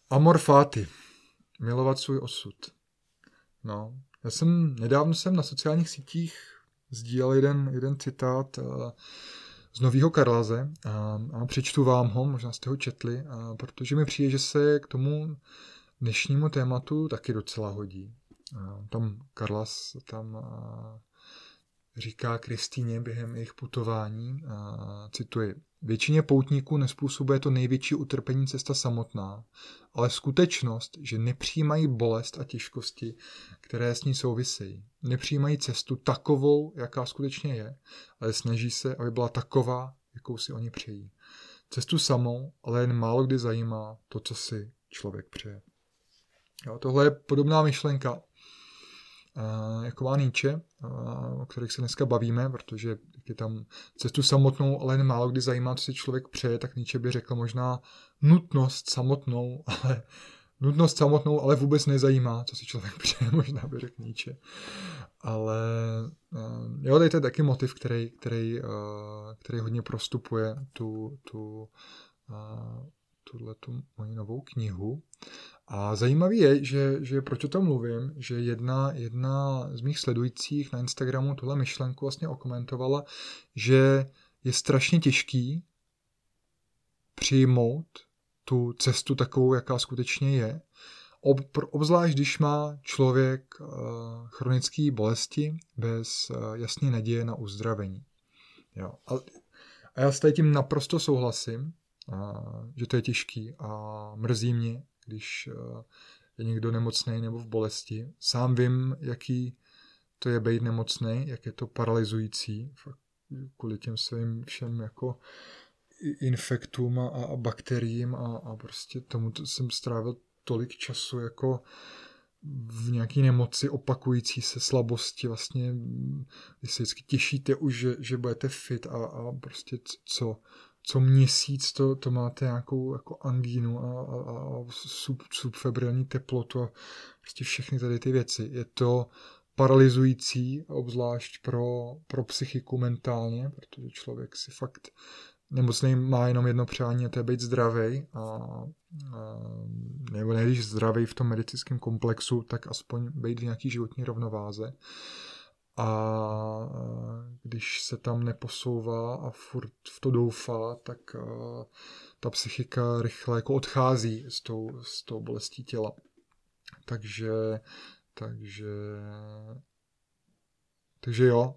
Amor fati. Milovat svůj osud. No, já jsem, nedávno jsem na sociálních sítích sdílel jeden, jeden citát z Nového Karlaze a, a přečtu vám ho, možná jste ho četli, a, protože mi přijde, že se k tomu dnešnímu tématu taky docela hodí. A, tam Karlas tam a, říká Kristýně během jejich putování, a, cituji, Většině poutníků nespůsobuje to největší utrpení cesta samotná, ale skutečnost, že nepřijímají bolest a těžkosti, které s ní souvisejí. Nepřijímají cestu takovou, jaká skutečně je, ale snaží se, aby byla taková, jakou si oni přejí. Cestu samou, ale jen málo kdy zajímá to, co si člověk přeje. Jo, tohle je podobná myšlenka, jako má Nietzsche, o kterých se dneska bavíme, protože je tam cestu samotnou, ale málo kdy zajímá, co si člověk přeje, tak Nietzsche by řekl možná nutnost samotnou, ale nutnost samotnou, ale vůbec nezajímá, co si člověk přeje, možná by řekl Nietzsche. Ale jo, tady to je taky motiv, který, který, který hodně prostupuje tu, tu, tuhle tu moji novou knihu. A zajímavý je, že, že proč o tom mluvím, že jedna, jedna z mých sledujících na Instagramu tuhle myšlenku vlastně okomentovala, že je strašně těžký přijmout tu cestu takovou, jaká skutečně je. Ob, obzvlášť, když má člověk uh, chronické bolesti bez uh, jasné naděje na uzdravení. Jo. A, a já s tím naprosto souhlasím, uh, že to je těžký a mrzí mě, když eh, je někdo nemocný nebo v bolesti. Sám vím, jaký to je být nemocný, jak je to paralyzující, fakt kvůli těm svým všem jako infektům a, a bakteriím a, a prostě tomu to jsem strávil tolik času jako v nějaké nemoci opakující se slabosti, vlastně vy se vždycky těšíte už, že, že budete fit a, a prostě co, co měsíc to, to máte nějakou jako angínu a, a, a sub, subfebrilní teplotu a prostě všechny tady ty věci. Je to paralyzující, obzvlášť pro, pro psychiku mentálně, protože člověk si fakt nemocný má jenom jedno přání a to je být zdravý a, a nebo ne když zdravý v tom medicínském komplexu, tak aspoň být v nějaký životní rovnováze a když se tam neposouvá a furt v to doufá, tak ta psychika rychle jako odchází s tou, s tou bolestí těla. Takže, takže, takže jo,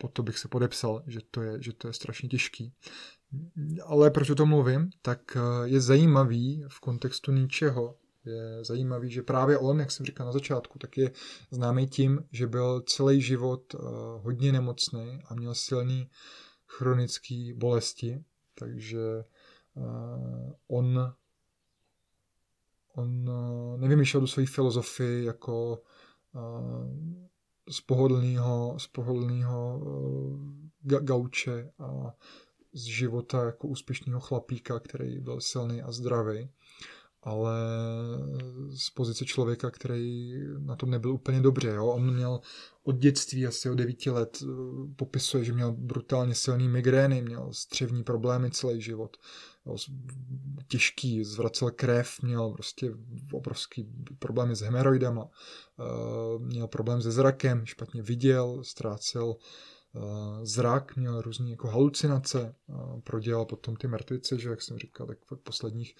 pod to bych se podepsal, že to je, že to je strašně těžký. Ale proč o tom mluvím, tak je zajímavý v kontextu ničeho, je zajímavý, že právě on, jak jsem říkal na začátku, tak je známý tím, že byl celý život uh, hodně nemocný a měl silný chronický bolesti, takže uh, on on uh, nevymýšlel do své filozofii jako z pohodlného, z pohodlného ga- gauče a z života jako úspěšného chlapíka, který byl silný a zdravý ale z pozice člověka, který na tom nebyl úplně dobře. Jo? On měl od dětství, asi od 9 let, eh, popisuje, že měl brutálně silný migrény, měl střevní problémy celý život. Jo? Těžký, zvracel krev, měl prostě obrovský problémy s hemeroidama, eh, měl problém se zrakem, špatně viděl, ztrácel zrak, měl různé jako halucinace, prodělal potom ty mrtvice, že jak jsem říkal, tak posledních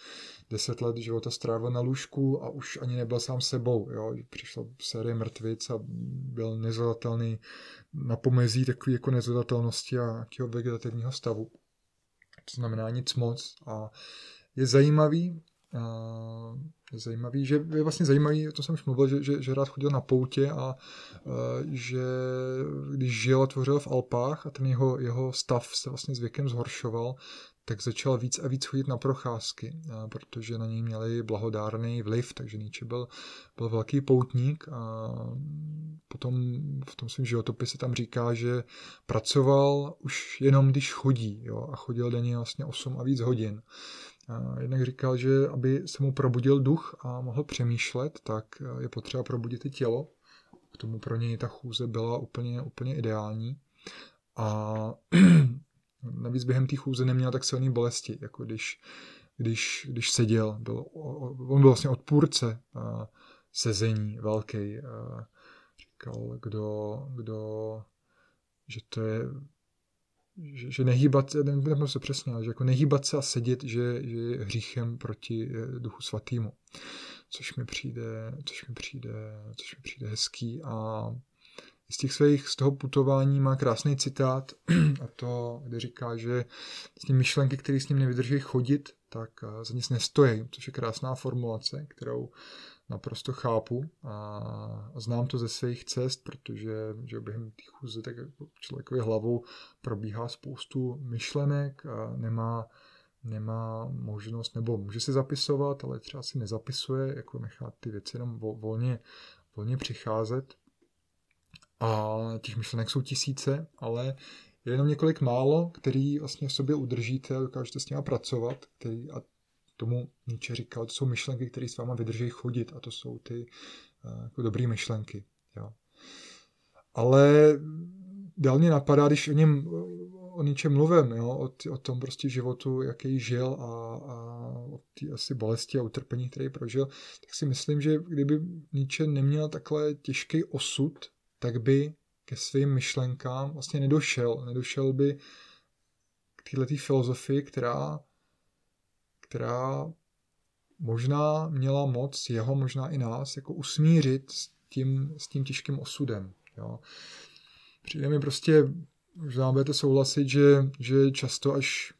deset let života strávil na lůžku a už ani nebyl sám sebou, jo, přišla série mrtvic a byl nezvladatelný na pomezí takové jako nezvladatelnosti a nějakého vegetativního stavu. To znamená nic moc a je zajímavý, zajímavý, že je vlastně zajímavý, to jsem už mluvil, že, že, že rád chodil na poutě a uh, že když žil a tvořil v Alpách a ten jeho, jeho stav se vlastně s věkem zhoršoval, tak začal víc a víc chodit na procházky, protože na něj měli blahodárný vliv, takže Nietzsche byl, byl velký poutník a potom v tom svém životopise tam říká, že pracoval už jenom když chodí jo, a chodil denně vlastně 8 a víc hodin. Jednak říkal, že aby se mu probudil duch a mohl přemýšlet, tak je potřeba probudit i tělo. k tomu pro něj ta chůze byla úplně, úplně ideální. A navíc během té chůze neměl tak silný bolesti, jako když, když, když seděl. Byl, on byl vlastně odpůrce sezení velký. Říkal, kdo, kdo, že to je že, že nehýbat, nevím se přesně, ale že jako nehýbat se a sedět, že, že je hříchem proti eh, duchu svatýmu. Což mi přijde, což mi přijde, což mi přijde hezký a z těch svých, z toho putování má krásný citát a to, kde říká, že z těch myšlenky, které s ním nevydrží chodit, tak eh, za nic nestojí, což je krásná formulace, kterou naprosto chápu a znám to ze svých cest, protože že během té chůze tak jako člověkově hlavou probíhá spoustu myšlenek a nemá, nemá možnost, nebo může si zapisovat, ale třeba si nezapisuje, jako nechá ty věci jenom volně, volně přicházet. A těch myšlenek jsou tisíce, ale je jenom několik málo, který vlastně v sobě udržíte, dokážete s nimi pracovat, který, a tomu Nietzsche říkal, to jsou myšlenky, které s váma vydrží chodit a to jsou ty uh, jako dobré myšlenky. Jo. Ale dál mě napadá, když o něm o něčem mluvím, jo, o, t, o tom prostě životu, jaký žil a, a o té asi bolesti a utrpení, který prožil, tak si myslím, že kdyby Nietzsche neměl takhle těžký osud, tak by ke svým myšlenkám vlastně nedošel. Nedošel by k této filozofii, která která možná měla moc jeho, možná i nás, jako usmířit s tím, s tím těžkým osudem. Jo. Přijde mi prostě, možná budete souhlasit, že, že často až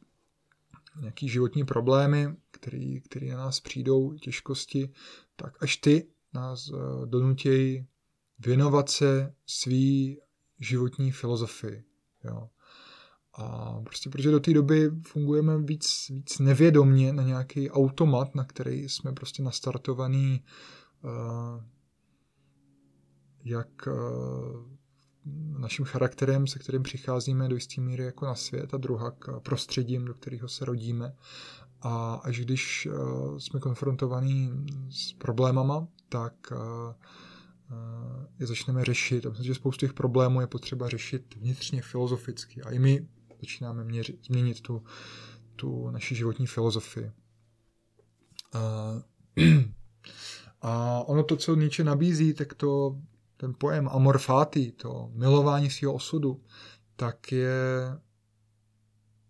nějaký životní problémy, který, který na nás přijdou, těžkosti, tak až ty nás eh, donutějí věnovat se svý životní filozofii. Jo. A prostě protože do té doby fungujeme víc, víc nevědomně na nějaký automat, na který jsme prostě nastartovaný uh, jak uh, naším charakterem, se kterým přicházíme do jisté míry jako na svět a druhá k prostředím, do kterého se rodíme. A až když uh, jsme konfrontovaní s problémama, tak uh, je začneme řešit. A myslím, že spoustu těch problémů je potřeba řešit vnitřně filozoficky. A i my začínáme měřit, změnit tu, tu naši životní filozofii. A, a ono to, co Nietzsche nabízí, tak to ten pojem amor fati, to milování svého osudu, tak je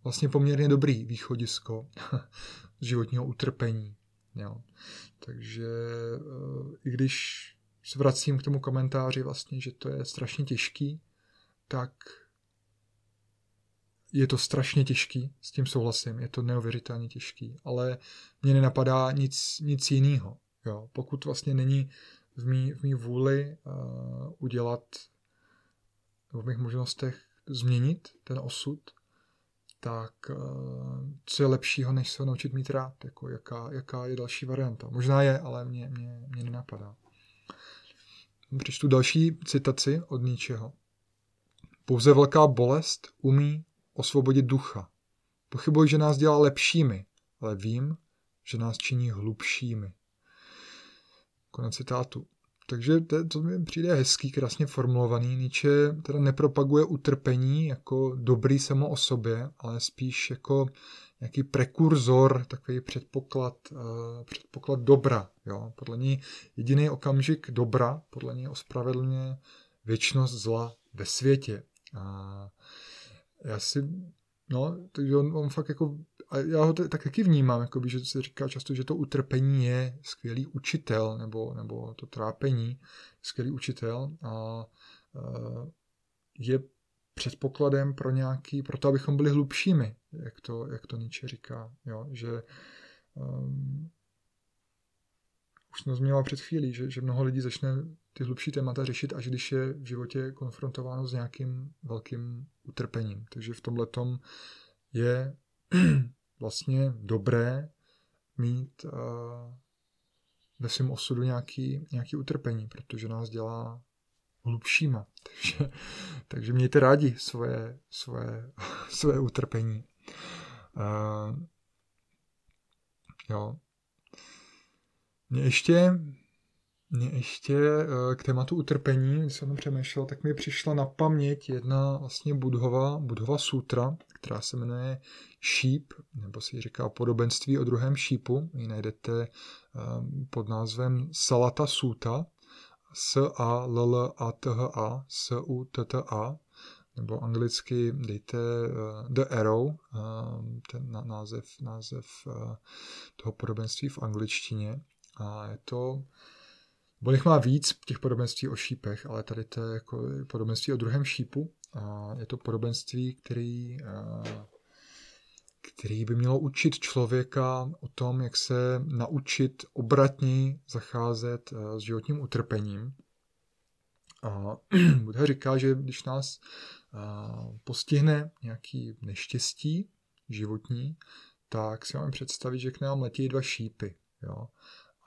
vlastně poměrně dobrý východisko z životního utrpení. Jo. Takže eh, i když se vracím k tomu komentáři vlastně, že to je strašně těžký, tak je to strašně těžký, s tím souhlasím, je to neuvěřitelně těžký, ale mě nenapadá nic, nic jiného. Pokud vlastně není v mý, v mý vůli uh, udělat, v mých možnostech změnit ten osud, tak uh, co je lepšího, než se ho naučit mít rád, jako jaká, jaká je další varianta. Možná je, ale mě, mě, mě nenapadá. Přečtu další citaci od Nietzscheho. Pouze velká bolest umí osvobodit ducha. Pochybuji, že nás dělá lepšími, ale vím, že nás činí hlubšími. Konec citátu. Takže to, to mi přijde hezký, krásně formulovaný. Nietzsche teda nepropaguje utrpení jako dobrý samo o sobě, ale spíš jako nějaký prekurzor, takový předpoklad, uh, předpoklad dobra. Jo? Podle ní jediný okamžik dobra, podle ní ospravedlně věčnost zla ve světě. A já si, no, takže on, on fakt jako, a já ho tak taky vnímám, jako by, že se říká často, že to utrpení je skvělý učitel, nebo, nebo to trápení skvělý učitel a uh, je předpokladem pro nějaký, pro to, abychom byli hlubšími, jak to, jak to Nietzsche říká, jo, že um, už jsme zmínila před chvílí, že, že mnoho lidí začne ty hlubší témata řešit, až když je v životě konfrontováno s nějakým velkým utrpením. Takže v tomhle je vlastně dobré mít uh, ve svém osudu nějaký, nějaký utrpení, protože nás dělá hlubšíma. Takže, takže mějte rádi svoje, svoje, svoje utrpení. Uh, jo. Mě ještě mě ještě eh, k tématu utrpení, když jsem přemýšlel, tak mi přišla na paměť jedna vlastně budhova, budhova sutra, která se jmenuje šíp, nebo si říká podobenství o druhém šípu. Ji najdete eh, pod názvem Salata Suta, S A L L A T H A, S U T T A, nebo anglicky dejte uh, The Arrow, uh, ten název, název uh, toho podobenství v angličtině. A je to Bo jich má víc těch podobenství o šípech, ale tady to je jako podobenství o druhém šípu. A je to podobenství, který, který by mělo učit člověka o tom, jak se naučit obratně zacházet s životním utrpením. A Buddha říká, že když nás postihne nějaký neštěstí životní, tak si máme představit, že k nám letí dva šípy. Jo?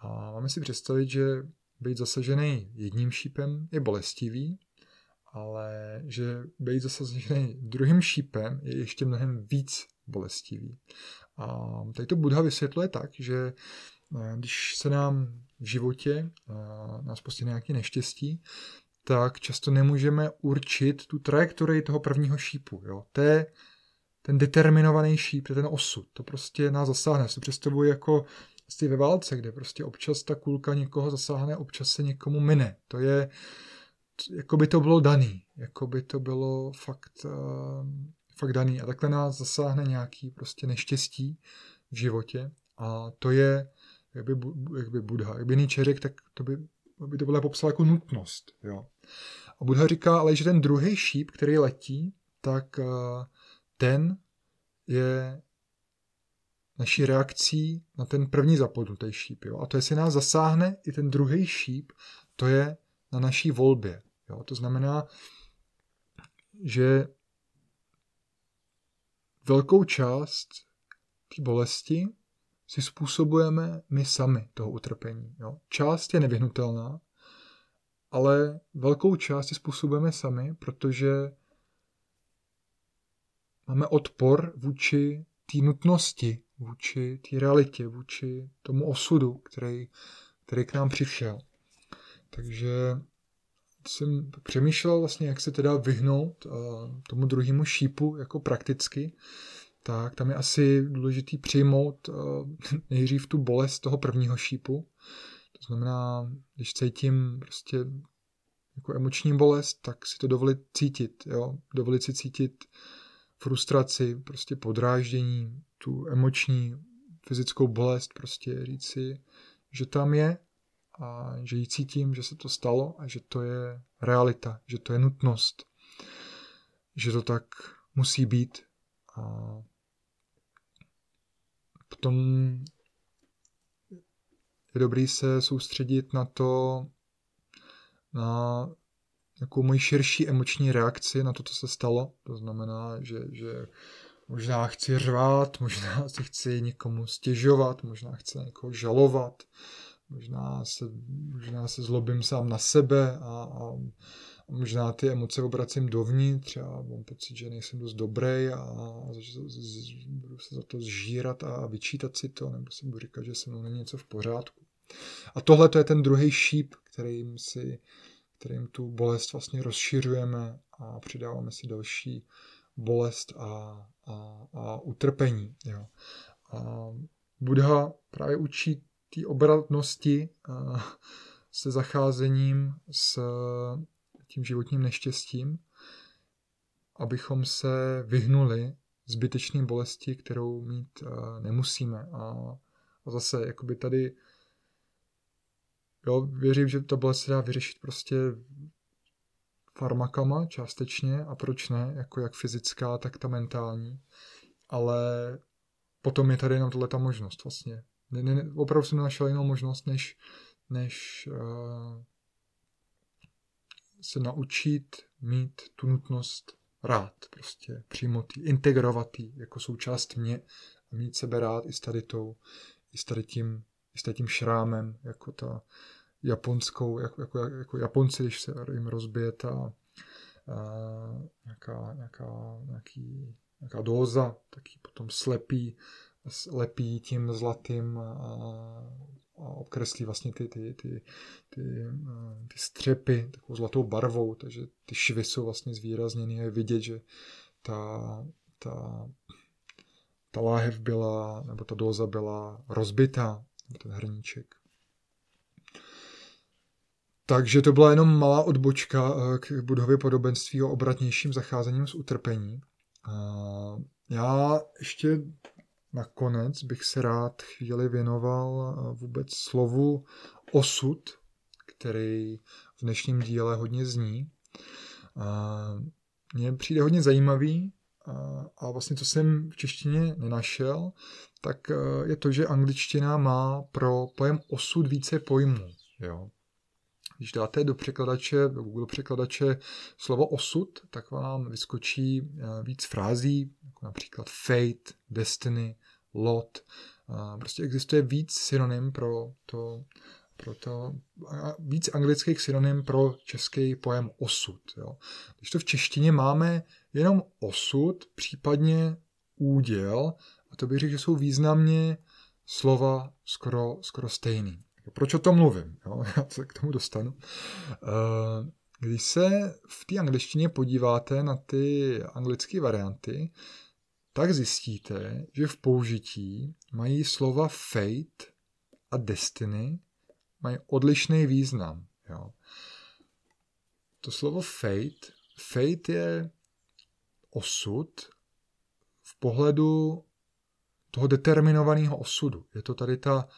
A máme si představit, že být zasažený jedním šípem je bolestivý, ale že být zasažený druhým šípem je ještě mnohem víc bolestivý. A tady to Buddha vysvětluje tak, že eh, když se nám v životě eh, nás postihne nějaké neštěstí, tak často nemůžeme určit tu trajektorii toho prvního šípu. Jo. To je ten determinovaný šíp, to je ten osud. To prostě nás zasáhne. Si představuji jako prostě ve válce, kde prostě občas ta kulka někoho zasáhne, občas se někomu mine. To je, jako by to bylo daný, jako by to bylo fakt, uh, fakt daný. A takhle nás zasáhne nějaký prostě neštěstí v životě a to je, jak by, jak by Buddha, jak by Nietzsche tak to by, by to bylo popsal jako nutnost. Jo. A Buddha říká ale, že ten druhý šíp, který letí, tak uh, ten je naší reakcí na ten první zapodnutý šíp. Jo? A to, jestli nás zasáhne i ten druhý šíp, to je na naší volbě. Jo? To znamená, že velkou část té bolesti si způsobujeme my sami toho utrpení. Jo? Část je nevyhnutelná, ale velkou část si způsobujeme sami, protože máme odpor vůči té nutnosti vůči té realitě, vůči tomu osudu, který, který k nám přišel. Takže jsem přemýšlel vlastně, jak se teda vyhnout uh, tomu druhému šípu jako prakticky, tak tam je asi důležitý přijmout uh, nejdřív tu bolest toho prvního šípu. To znamená, když cítím prostě jako emoční bolest, tak si to dovolit cítit, jo? dovolit si cítit frustraci, prostě podráždění, tu emoční fyzickou bolest, prostě říct si, že tam je a že ji cítím, že se to stalo a že to je realita, že to je nutnost, že to tak musí být. A potom je dobrý se soustředit na to, na nějakou moji širší emoční reakci na to, co se stalo. To znamená, že, že možná chci řvát, možná si chci někomu stěžovat, možná chci někoho žalovat, možná se, možná se zlobím sám na sebe a, a možná ty emoce obracím dovnitř a mám pocit, že nejsem dost dobrý a, a budu se za to zžírat a vyčítat si to, nebo si budu říkat, že se mnou není něco v pořádku. A tohle to je ten druhý šíp, kterým si kterým tu bolest vlastně rozšiřujeme a přidáváme si další bolest a, a, a utrpení. Jo. A Buddha právě učí té obratnosti se zacházením s tím životním neštěstím, abychom se vyhnuli zbytečným bolesti, kterou mít nemusíme. A, a zase, jakoby tady Jo, věřím, že to bolest se dá vyřešit prostě farmakama částečně a proč ne, jako jak fyzická, tak ta mentální. Ale potom je tady jenom tohle ta možnost vlastně. Ne, ne, opravdu jsem našel jinou možnost, než, než uh, se naučit mít tu nutnost rád, prostě přijmout integrovat jako součást mě a mít sebe rád i s tady tou, i s tady tím s tím šrámem, jako ta japonskou, jako, jako, jako Japonci, když se jim rozbije ta a, nějaká, nějaká, nějaký, nějaká dóza, tak ji potom slepí, lepí tím zlatým a obkreslí vlastně ty, ty, ty, ty, ty střepy takovou zlatou barvou, takže ty švy jsou vlastně zvýrazněny a je vidět, že ta, ta, ta láhev byla, nebo ta doza byla rozbitá, ten hrníček. Takže to byla jenom malá odbočka eh, k budově podobenství o obratnějším zacházením s utrpení. Já ještě nakonec bych se rád chvíli věnoval eh, vůbec slovu osud, který v dnešním díle hodně zní. Mně přijde hodně zajímavý a vlastně co jsem v češtině nenašel, tak eh, je to, že angličtina má pro pojem osud více pojmů. Jo. Když dáte do překladače, do Google překladače slovo osud, tak vám vyskočí eh, víc frází, jako například fate, destiny, lot. Prostě existuje víc synonym pro to, pro to víc anglických synonym pro český pojem osud. Jo. Když to v češtině máme jenom osud, případně úděl, a to bych řekl, že jsou významně slova skoro, skoro stejný. Proč o tom mluvím? Jo? Já se k tomu dostanu. Eh, když se v té angličtině podíváte na ty anglické varianty, tak zjistíte, že v použití mají slova fate a destiny mají odlišný význam. Jo. To slovo fate, fate je osud v pohledu toho determinovaného osudu. Je to tady ta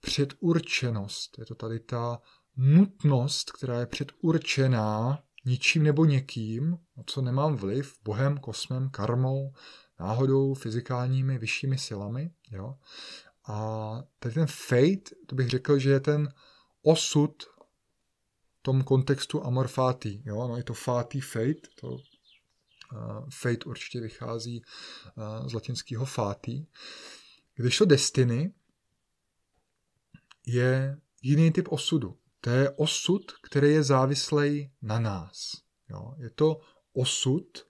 předurčenost, je to tady ta nutnost, která je předurčená ničím nebo někým, na co nemám vliv, bohem, kosmem, karmou, náhodou, fyzikálními, vyššími silami. Jo? A tady ten fate, to bych řekl, že je ten osud v tom kontextu amor fati. Jo? No, je to fati fate, to fate určitě vychází z latinského fati. Když to destiny je jiný typ osudu. To je osud, který je závislý na nás. Jo? Je to osud,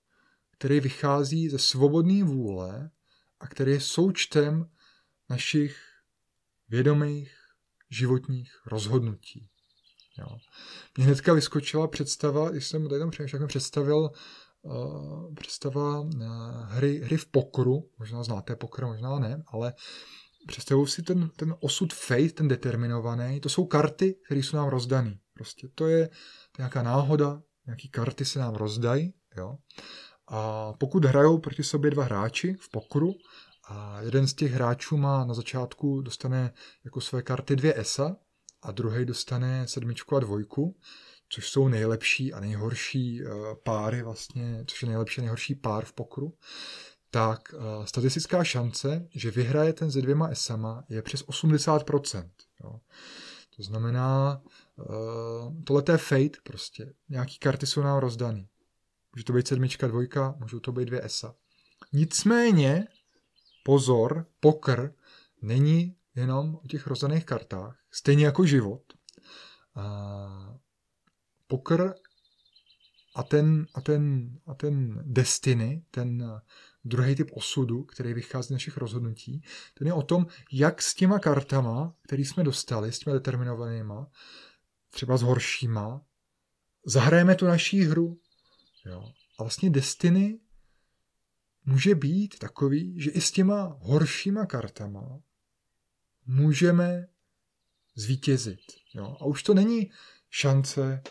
který vychází ze svobodné vůle a který je součtem našich vědomých životních rozhodnutí. Jo. Mně hnedka vyskočila představa, když jsem tady tam přemýšlel, představil představa uh, hry, hry v pokru, možná znáte pokr, možná ne, ale představuji si ten, ten osud fate, ten determinovaný, to jsou karty, které jsou nám rozdané. Prostě to je, to je nějaká náhoda, nějaký karty se nám rozdají, jo. A pokud hrajou proti sobě dva hráči v pokru a jeden z těch hráčů má na začátku dostane jako své karty dvě ESA a druhý dostane sedmičku a dvojku, což jsou nejlepší a nejhorší eh, páry vlastně, což je nejlepší a nejhorší pár v pokru, tak uh, statistická šance, že vyhraje ten se dvěma esama, je přes 80%. Jo. To znamená, uh, tohle je fate prostě. Nějaký karty jsou nám rozdaný. Může to být sedmička, dvojka, můžou to být dvě esa. Nicméně, pozor, pokr není jenom o těch rozdaných kartách, stejně jako život. Pokr a ten, a ten, a ten destiny, ten druhý typ osudu, který vychází z našich rozhodnutí, ten je o tom, jak s těma kartama, které jsme dostali, s těma determinovanýma, třeba s horšíma, zahrajeme tu naší hru. Jo. A vlastně Destiny může být takový, že i s těma horšíma kartama můžeme zvítězit. Jo. A už to není šance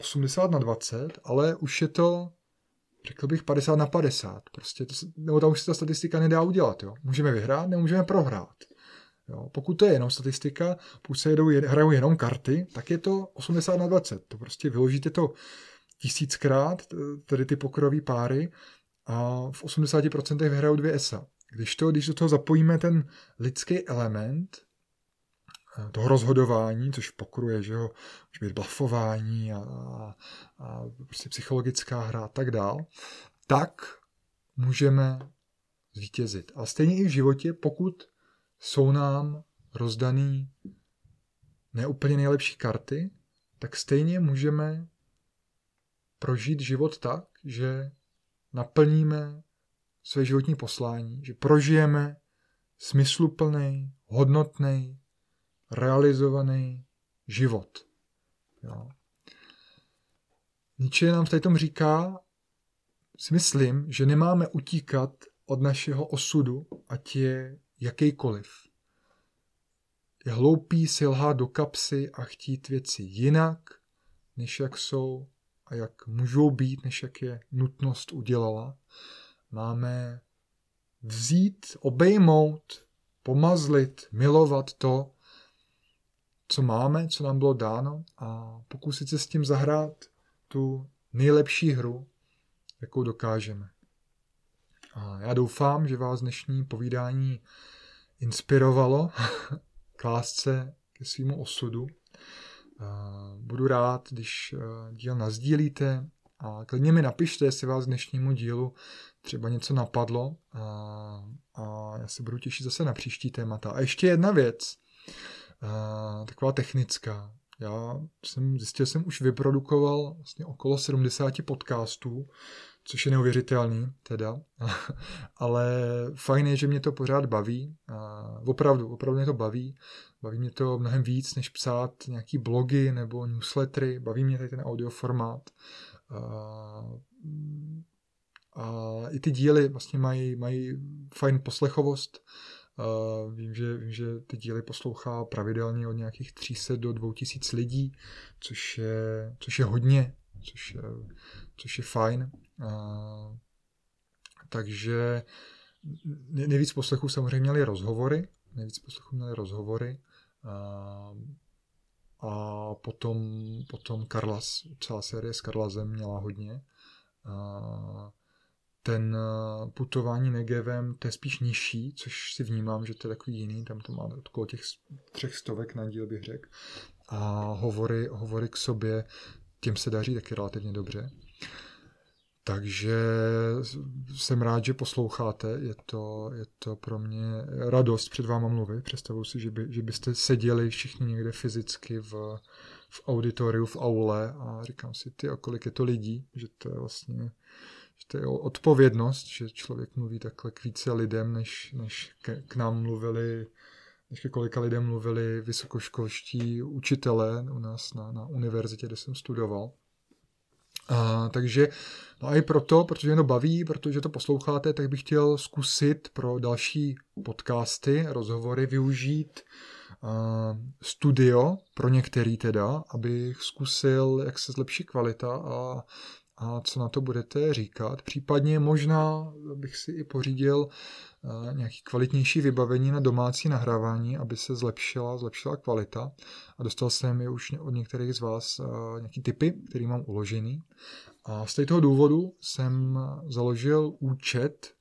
80 na 20, ale už je to řekl bych 50 na 50. Prostě to, nebo tam už se ta statistika nedá udělat. Jo. Můžeme vyhrát, nemůžeme prohrát. Jo. Pokud to je jenom statistika, pokud se jedou, hrajou jenom karty, tak je to 80 na 20. To prostě vyložíte to tisíckrát, tedy ty pokrové páry, a v 80% vyhrajou dvě ESA. Když, to, když do toho zapojíme ten lidský element, toho rozhodování, což pokruje, že jo, může být blafování a, a prostě psychologická hra a tak dál, tak můžeme zvítězit. A stejně i v životě, pokud jsou nám rozdaný neúplně nejlepší karty, tak stejně můžeme prožít život tak, že naplníme své životní poslání, že prožijeme smysluplný, hodnotný, realizovaný život. Jo. Nietzsche nám v tom říká, si myslím, že nemáme utíkat od našeho osudu, ať je jakýkoliv. Je hloupý si lhát do kapsy a chtít věci jinak, než jak jsou a jak můžou být, než jak je nutnost udělala. Máme vzít, obejmout, pomazlit, milovat to, co máme, co nám bylo dáno a pokusit se s tím zahrát tu nejlepší hru, jakou dokážeme. A já doufám, že vás dnešní povídání inspirovalo k lásce ke svýmu osudu. Budu rád, když díl nazdílíte a klidně mi napište, jestli vás dnešnímu dílu třeba něco napadlo a, a já se budu těšit zase na příští témata. A ještě jedna věc, a, taková technická. Já jsem zjistil, jsem už vyprodukoval vlastně okolo 70 podcastů, což je neuvěřitelný teda, ale fajn je, že mě to pořád baví, a opravdu, opravdu mě to baví, baví mě to mnohem víc, než psát nějaký blogy nebo newslettery, baví mě tady ten audioformát. A, a i ty díly vlastně mají, mají fajn poslechovost, Uh, vím, že, vím, že ty díly poslouchá pravidelně od nějakých 300 do 2000 lidí, což je, což je hodně, což je, což je fajn. Uh, takže nejvíc poslechů samozřejmě měli rozhovory, nejvíc poslechů měli rozhovory uh, a potom, potom Karlas, celá série s Karlasem měla hodně. Uh, ten eh, putování Negevem, to je spíš nižší, což si vnímám, že to je takový jiný, tam to má okolo těch třech stovek na díl, bych řekl. A hovory, hovory k sobě, těm se daří taky relativně dobře. Takže jsem rád, že posloucháte, je to, je to pro mě radost před váma mluvit. Představuji si, že, by, že byste seděli všichni někde fyzicky v, v auditoriu, v aule a říkám si, ty, a kolik je to lidí, že to je vlastně že to je odpovědnost, že člověk mluví takhle k více lidem, než, než ke, k nám mluvili, než ke kolika lidem mluvili vysokoškolští učitelé u nás na, na univerzitě, kde jsem studoval. A, takže, no a i proto, protože to baví, protože to posloucháte, tak bych chtěl zkusit pro další podcasty, rozhovory využít uh, studio, pro některý teda, abych zkusil, jak se zlepší kvalita a a co na to budete říkat. Případně možná bych si i pořídil eh, nějaký kvalitnější vybavení na domácí nahrávání, aby se zlepšila, zlepšila kvalita. A dostal jsem je už od některých z vás eh, nějaký typy, který mám uložený. A z toho důvodu jsem založil účet,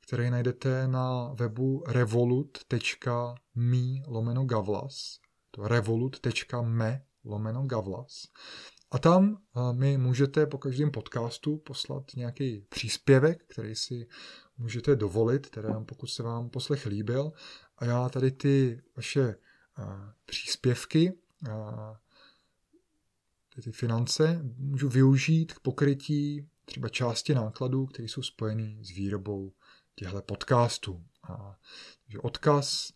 který najdete na webu revolut.me lomeno gavlas. To revolut.me lomeno gavlas. A tam mi můžete po každém podcastu poslat nějaký příspěvek, který si můžete dovolit, teda pokud se vám poslech líbil. A já tady ty vaše příspěvky, ty finance, můžu využít k pokrytí třeba části nákladů, které jsou spojeny s výrobou těchto podcastů. A, takže odkaz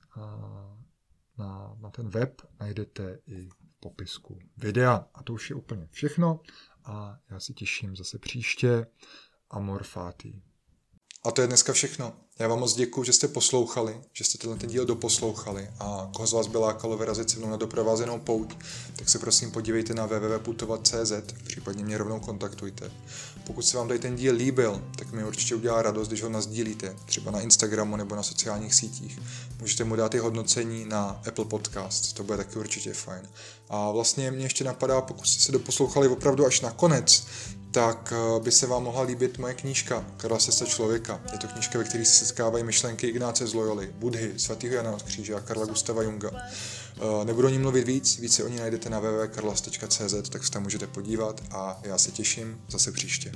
na, na ten web najdete i popisku videa. A to už je úplně všechno a já se těším zase příště. Amor Fati. A to je dneska všechno. Já vám moc děkuji, že jste poslouchali, že jste tenhle ten díl doposlouchali a koho z vás by lákalo vyrazit se mnou na doprovázenou pouť, tak se prosím podívejte na www.putovat.cz, případně mě rovnou kontaktujte. Pokud se vám tady ten díl líbil, tak mi určitě udělá radost, když ho nazdílíte, třeba na Instagramu nebo na sociálních sítích. Můžete mu dát i hodnocení na Apple Podcast, to bude taky určitě fajn. A vlastně mě ještě napadá, pokud jste se doposlouchali opravdu až na konec, tak eh, by se vám mohla líbit moje knížka Karla Sesta člověka. Je to knížka, ve které se setkávají myšlenky Ignáce z Loyoli, Budhy, svatého Jana od kříže a Karla Gustava Junga. Eh, nebudu o ní mluvit víc, více o ní najdete na www.karlas.cz, tak se tam můžete podívat a já se těším zase příště.